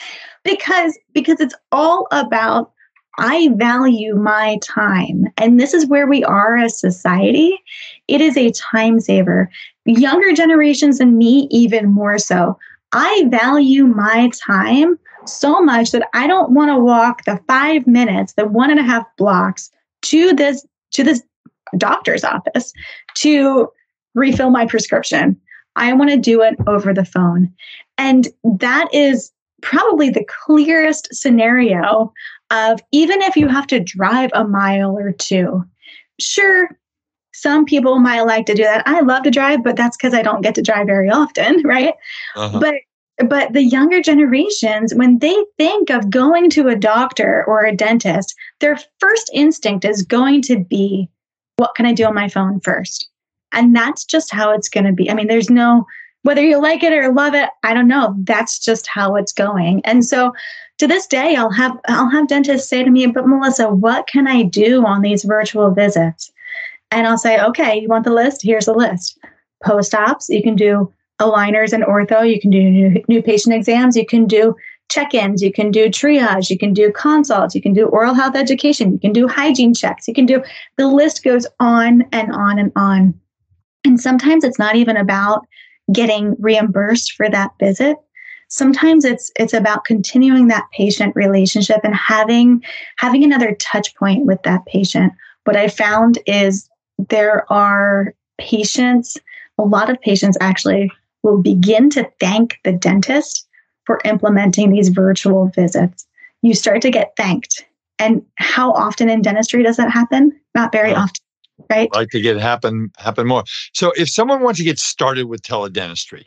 because because it's all about I value my time. And this is where we are as society. It is a time saver. Younger generations and me, even more so. I value my time so much that I don't want to walk the five minutes, the one and a half blocks to this to this doctor's office to refill my prescription. I want to do it over the phone. And that is probably the clearest scenario of even if you have to drive a mile or two. Sure, some people might like to do that. I love to drive, but that's because I don't get to drive very often, right? Uh-huh. But but the younger generations when they think of going to a doctor or a dentist their first instinct is going to be what can I do on my phone first? And that's just how it's going to be. I mean, there's no, whether you like it or love it, I don't know. That's just how it's going. And so to this day, I'll have, I'll have dentists say to me, but Melissa, what can I do on these virtual visits? And I'll say, okay, you want the list? Here's the list. Post ops, you can do aligners and ortho, you can do new, new patient exams, you can do check ins, you can do triage, you can do consults, you can do oral health education, you can do hygiene checks, you can do the list goes on and on and on. And sometimes it's not even about getting reimbursed for that visit. Sometimes it's it's about continuing that patient relationship and having having another touch point with that patient. What I found is there are patients, a lot of patients actually will begin to thank the dentist for implementing these virtual visits. You start to get thanked. And how often in dentistry does that happen? Not very often, right? I'd like to get happen happen more. So if someone wants to get started with teledentistry,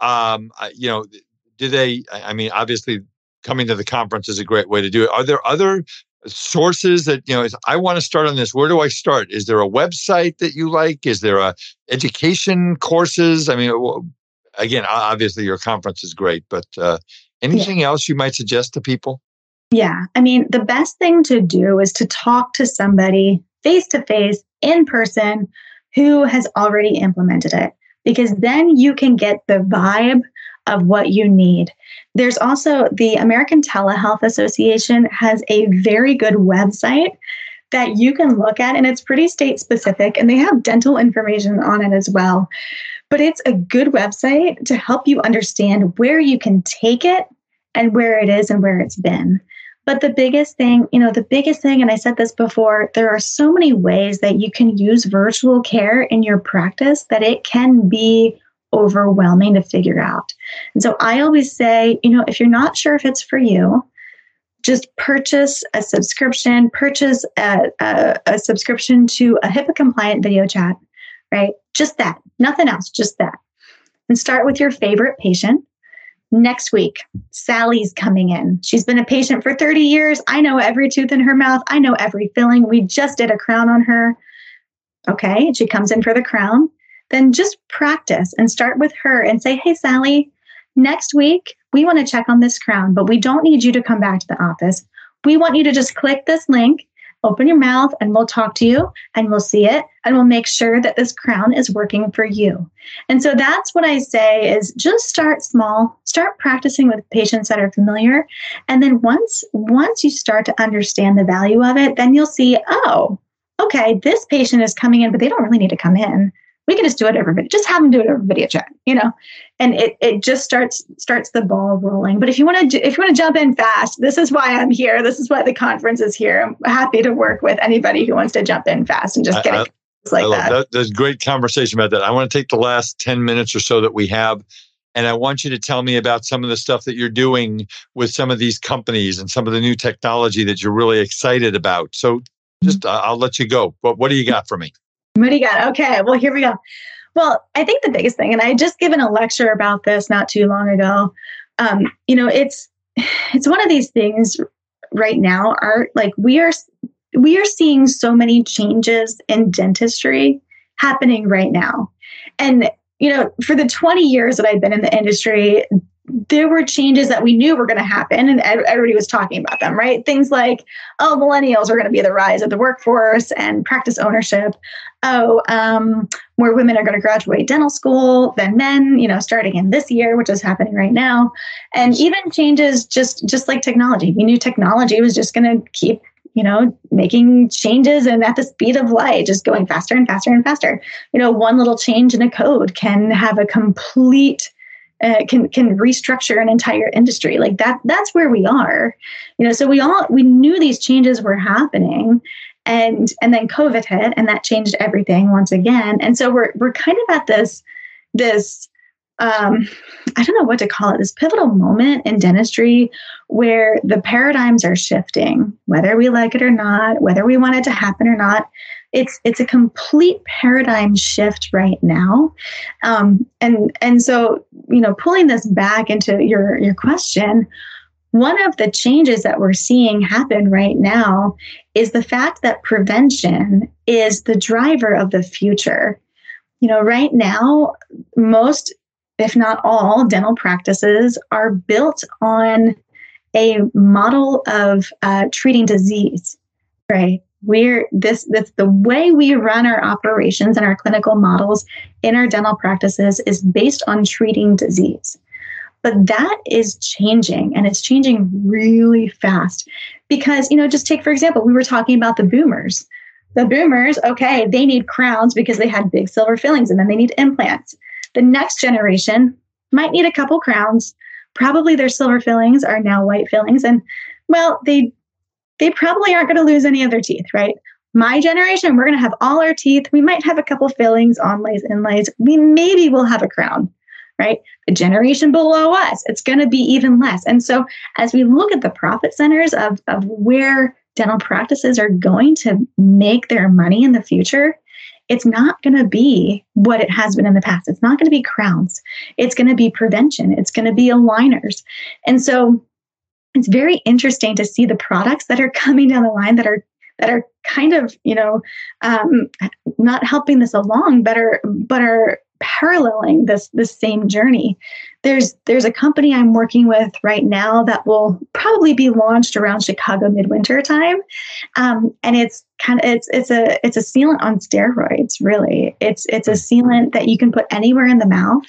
um, you know, do they? I mean, obviously, coming to the conference is a great way to do it. Are there other sources that you know i want to start on this where do i start is there a website that you like is there a education courses i mean again, obviously your conference is great, but uh, anything yeah. else you might suggest to people? Yeah. I mean, the best thing to do is to talk to somebody face to face in person who has already implemented it, because then you can get the vibe of what you need. There's also the American Telehealth Association has a very good website that you can look at and it's pretty state specific and they have dental information on it as well but it's a good website to help you understand where you can take it and where it is and where it's been. But the biggest thing, you know, the biggest thing, and I said this before, there are so many ways that you can use virtual care in your practice that it can be overwhelming to figure out. And so I always say, you know, if you're not sure if it's for you, just purchase a subscription, purchase a, a, a subscription to a HIPAA compliant video chat right? Just that, nothing else, just that. And start with your favorite patient. next week, Sally's coming in. She's been a patient for 30 years. I know every tooth in her mouth. I know every filling. We just did a crown on her. Okay. And she comes in for the crown. Then just practice and start with her and say, Hey, Sally, next week we want to check on this crown, but we don't need you to come back to the office. We want you to just click this link open your mouth and we'll talk to you and we'll see it and we'll make sure that this crown is working for you. And so that's what I say is just start small, start practicing with patients that are familiar. And then once once you start to understand the value of it, then you'll see, oh, okay, this patient is coming in, but they don't really need to come in we can just do it over video. Just have them do it over video chat, you know, and it it just starts starts the ball rolling. But if you want to if you want to jump in fast, this is why I'm here. This is why the conference is here. I'm happy to work with anybody who wants to jump in fast and just get it like I that. that. There's great conversation about that. I want to take the last ten minutes or so that we have. And I want you to tell me about some of the stuff that you're doing with some of these companies and some of the new technology that you're really excited about. So just, uh, I'll let you go. But what do you got for me? You got? Okay, well, here we go. Well, I think the biggest thing, and I just given a lecture about this not too long ago. Um, you know, it's it's one of these things right now. Are like we are we are seeing so many changes in dentistry happening right now, and you know, for the 20 years that I've been in the industry, there were changes that we knew were going to happen and everybody was talking about them right? Things like oh millennials are going to be the rise of the workforce and practice ownership. Oh um, more women are going to graduate dental school than men you know starting in this year which is happening right now. And even changes just just like technology. We knew technology was just going to keep you know making changes and at the speed of light just going faster and faster and faster. You know one little change in a code can have a complete uh, can can restructure an entire industry. Like that that's where we are. You know so we all we knew these changes were happening and and then covid hit and that changed everything once again. And so we're we're kind of at this this um, I don't know what to call it, this pivotal moment in dentistry where the paradigms are shifting, whether we like it or not, whether we want it to happen or not it's it's a complete paradigm shift right now. Um, and and so you know pulling this back into your your question one of the changes that we're seeing happen right now is the fact that prevention is the driver of the future. You know right now most if not all dental practices are built on a model of uh, treating disease right we're this the way we run our operations and our clinical models in our dental practices is based on treating disease. But that is changing and it's changing really fast. Because you know just take for example we were talking about the boomers. The boomers okay they need crowns because they had big silver fillings and then they need implants. The next generation might need a couple crowns. Probably their silver fillings are now white fillings and well they they probably aren't going to lose any of their teeth, right? My generation, we're going to have all our teeth. We might have a couple fillings, onlays, inlays. We maybe will have a crown, right? The generation below us, it's going to be even less. And so, as we look at the profit centers of, of where dental practices are going to make their money in the future, it's not going to be what it has been in the past. It's not going to be crowns. It's going to be prevention. It's going to be aligners. And so, it's very interesting to see the products that are coming down the line that are that are kind of you know um, not helping this along but are but are paralleling this this same journey. There's there's a company i'm working with right now that will probably be launched around chicago midwinter time. Um, and it's kind of it's it's a it's a sealant on steroids really. It's it's a sealant that you can put anywhere in the mouth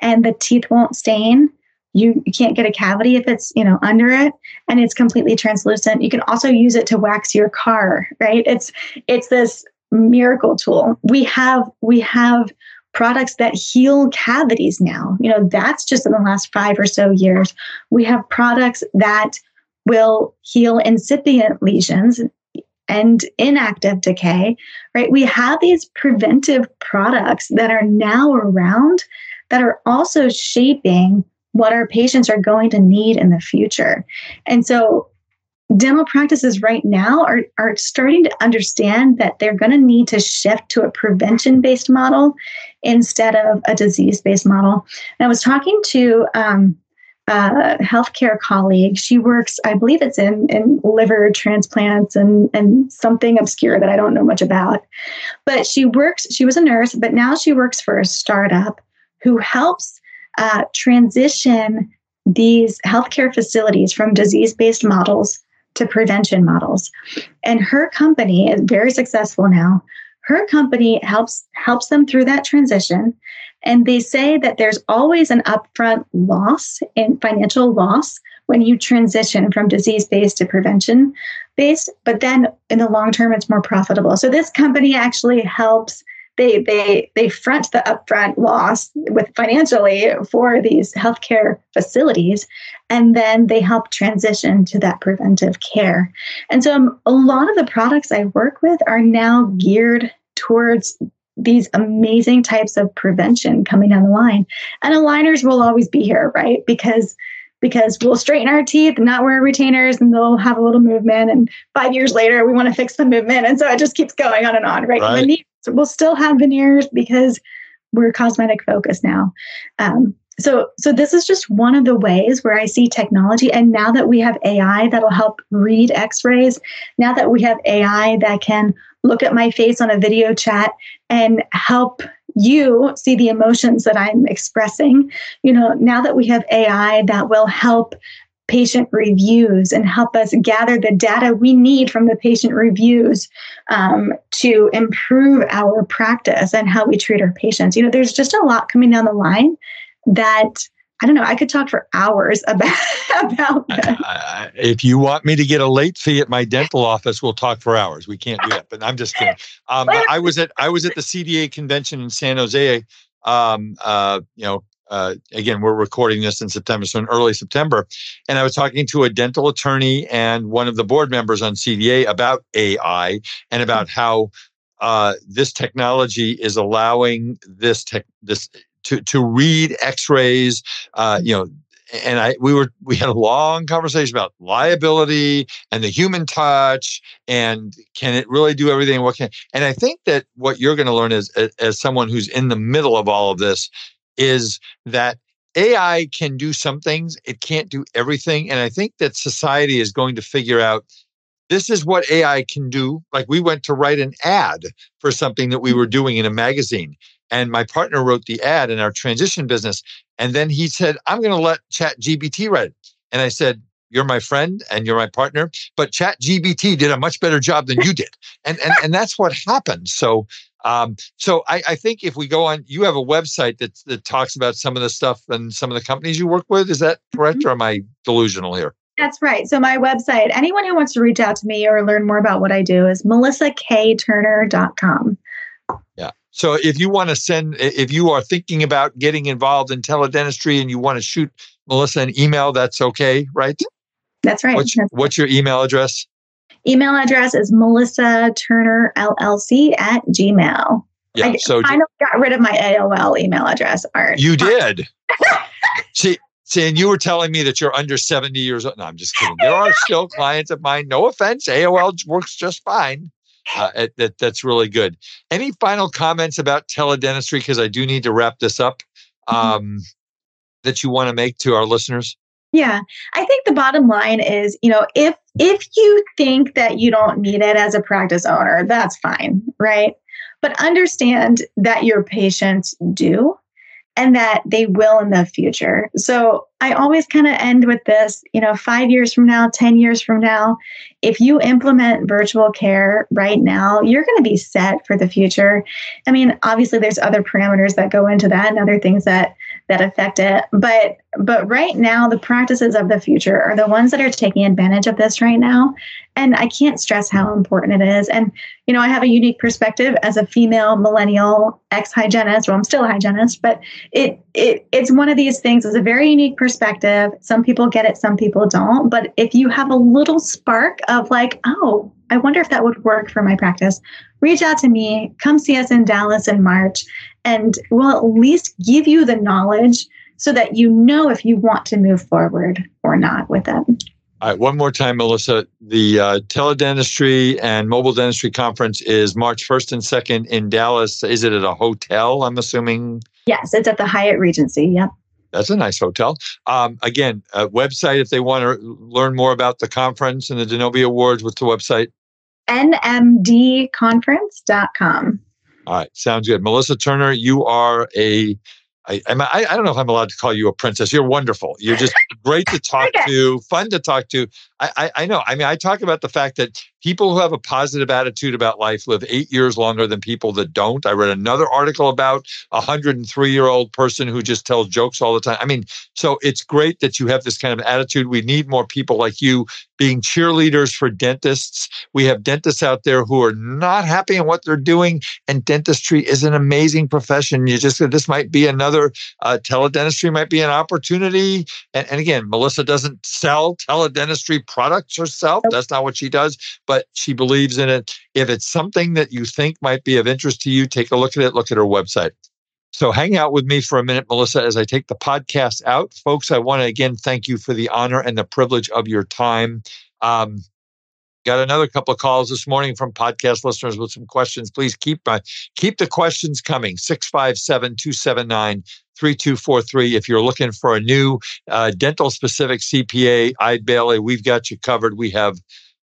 and the teeth won't stain you, you can't get a cavity if it's you know under it and it's completely translucent. You can also use it to wax your car right? It's it's this miracle tool. We have we have products that heal cavities now. You know that's just in the last five or so years. We have products that will heal incipient lesions and inactive decay right? We have these preventive products that are now around that are also shaping what our patients are going to need in the future. And so dental practices right now are, are starting to understand that they're going to need to shift to a prevention based model instead of a disease based model. And I was talking to um, uh, healthcare colleague. She works, I believe it's in, in liver transplants and, and something obscure that I don't know much about. But she works, she was a nurse, but now she works for a startup who helps uh, transition these healthcare facilities from disease based models to prevention models. And her company is very successful now. Her company helps helps them through that transition. And they say that there's always an upfront loss in financial loss when you transition from disease based to prevention based, but then in the long term, it's more profitable. So this company actually helps they they they front the upfront loss with financially for these healthcare facilities and then they help transition to that preventive care. And so um, a lot of the products i work with are now geared towards these amazing types of prevention coming down the line. And aligners will always be here right? Because because we'll straighten our teeth and not wear retainers and they'll have a little movement and five years later we want to fix the movement and so it just keeps going on and on right, right. So we'll still have veneers because we're cosmetic focused now. Um, so, so this is just one of the ways where I see technology. And now that we have AI that'll help read X-rays, now that we have AI that can look at my face on a video chat and help you see the emotions that I'm expressing, you know, now that we have AI that will help patient reviews and help us gather the data we need from the patient reviews um, to improve our practice and how we treat our patients. You know, there's just a lot coming down the line that I don't know. I could talk for hours about about that. if you want me to get a late fee at my dental office, we'll talk for hours. We can't do that. But I'm just kidding. Um, I was at I was at the CDA convention in San Jose. Um, uh, you know, uh, again, we're recording this in September, so in early September. And I was talking to a dental attorney and one of the board members on CDA about AI and about how uh, this technology is allowing this tech this to to read X-rays. Uh, you know, and I we were we had a long conversation about liability and the human touch and can it really do everything what can and I think that what you're going to learn is as, as someone who's in the middle of all of this is that AI can do some things, it can't do everything. And I think that society is going to figure out this is what AI can do. Like we went to write an ad for something that we were doing in a magazine. And my partner wrote the ad in our transition business. And then he said, I'm going to let ChatGPT write it. And I said, You're my friend and you're my partner, but ChatGPT did a much better job than you did. And, and, and that's what happened. So um, so I, I, think if we go on, you have a website that that talks about some of the stuff and some of the companies you work with. Is that correct, mm-hmm. or am I delusional here? That's right. So my website, anyone who wants to reach out to me or learn more about what I do is melissakturner.com. Yeah. So if you want to send, if you are thinking about getting involved in teledentistry and you want to shoot Melissa an email, that's okay, right? That's right. What's, that's what's your email address? Email address is Melissa Turner LLC at Gmail. Yeah, I so kind of got rid of my AOL email address. Art. You did. see, see, and you were telling me that you're under 70 years old. No, I'm just kidding. There are still clients of mine. No offense, AOL works just fine. Uh, it, that, that's really good. Any final comments about teledentistry? Because I do need to wrap this up. Mm-hmm. Um, mm-hmm. That you want to make to our listeners? Yeah, I think the bottom line is, you know, if if you think that you don't need it as a practice owner, that's fine, right? But understand that your patients do and that they will in the future. So I always kind of end with this, you know, 5 years from now, 10 years from now, if you implement virtual care right now, you're going to be set for the future. I mean, obviously there's other parameters that go into that and other things that that affect it. But but right now the practices of the future are the ones that are taking advantage of this right now. And I can't stress how important it is. And you know, I have a unique perspective as a female millennial ex hygienist. Well, I'm still a hygienist, but it it it's one of these things. It's a very unique perspective. Some people get it, some people don't. But if you have a little spark of like, oh, I wonder if that would work for my practice. Reach out to me. Come see us in Dallas in March and we'll at least give you the knowledge so that you know if you want to move forward or not with it. All right, one more time, Melissa. The uh, teledentistry and mobile dentistry conference is March 1st and 2nd in Dallas. Is it at a hotel, I'm assuming? Yes, it's at the Hyatt Regency. Yep. That's a nice hotel. Um, again, a website if they want to learn more about the conference and the Denobi Awards. What's the website? nmtconference.com. All right, sounds good. Melissa Turner, you are a I, I, I don't know if I'm allowed to call you a princess. You're wonderful. You're just great to talk okay. to, fun to talk to. I, I, know. I mean, I talk about the fact that people who have a positive attitude about life live eight years longer than people that don't. I read another article about a 103 year old person who just tells jokes all the time. I mean, so it's great that you have this kind of attitude. We need more people like you being cheerleaders for dentists. We have dentists out there who are not happy in what they're doing, and dentistry is an amazing profession. You just said this might be another uh, teledentistry might be an opportunity. And, and again, Melissa doesn't sell teledentistry products herself. That's not what she does, but she believes in it. If it's something that you think might be of interest to you, take a look at it. Look at her website. So hang out with me for a minute, Melissa, as I take the podcast out. Folks, I want to again thank you for the honor and the privilege of your time. Um, got another couple of calls this morning from podcast listeners with some questions. Please keep uh, keep the questions coming. 657-279-3243. If you're looking for a new uh, dental specific CPA, Eide Bailly, we've got you covered. We have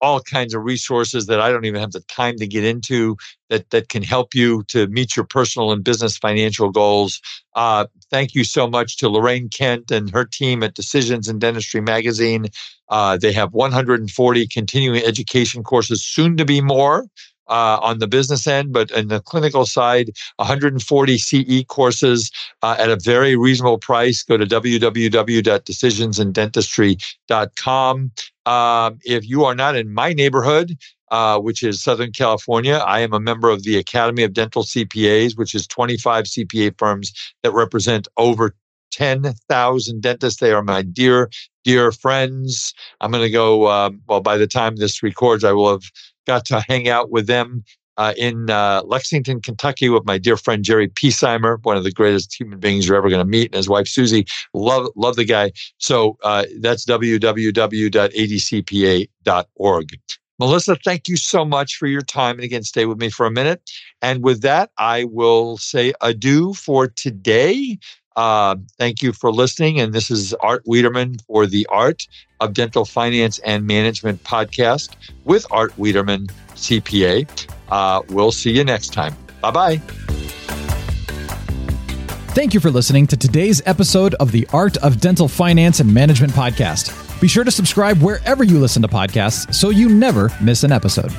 all kinds of resources that I don't even have the time to get into that that can help you to meet your personal and business financial goals. Uh, thank you so much to Lorraine Kent and her team at Decisions in Dentistry Magazine. Uh, they have 140 continuing education courses, soon to be more uh, on the business end, but in the clinical side, 140 CE courses uh, at a very reasonable price. Go to www.decisionsindentistry.com. Um, if you are not in my neighborhood, uh, which is Southern California. I am a member of the Academy of Dental CPAs, which is 25 CPA firms that represent over 10,000 dentists. They are my dear, dear friends. I'm going to go, um, well, by the time this records, I will have got to hang out with them uh, in uh, Lexington, Kentucky, with my dear friend Jerry Piesheimer, one of the greatest human beings you're ever going to meet, and his wife Susie. Love, love the guy. So uh, that's www.adcpa.org. Melissa, thank you so much for your time. And again, stay with me for a minute. And with that, I will say adieu for today. Uh, thank you for listening. And this is Art Wiederman for the Art of Dental Finance and Management podcast with Art Wiederman, CPA. Uh, we'll see you next time. Bye bye. Thank you for listening to today's episode of the Art of Dental Finance and Management podcast. Be sure to subscribe wherever you listen to podcasts so you never miss an episode.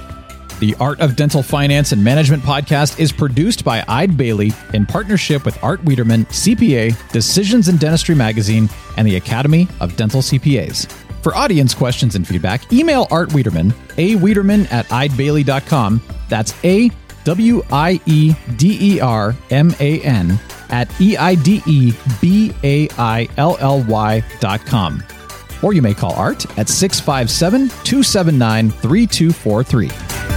The Art of Dental Finance and Management podcast is produced by Eide Bailly in partnership with Art Wiederman, CPA, Decisions in Dentistry Magazine, and the Academy of Dental CPAs. For audience questions and feedback, email Art Wiederman, a Wiederman at eidebailly.com. That's A W I E D E R M A N at E I D E B A I L L Y dot com. Or you may call Art at 657 279 3243.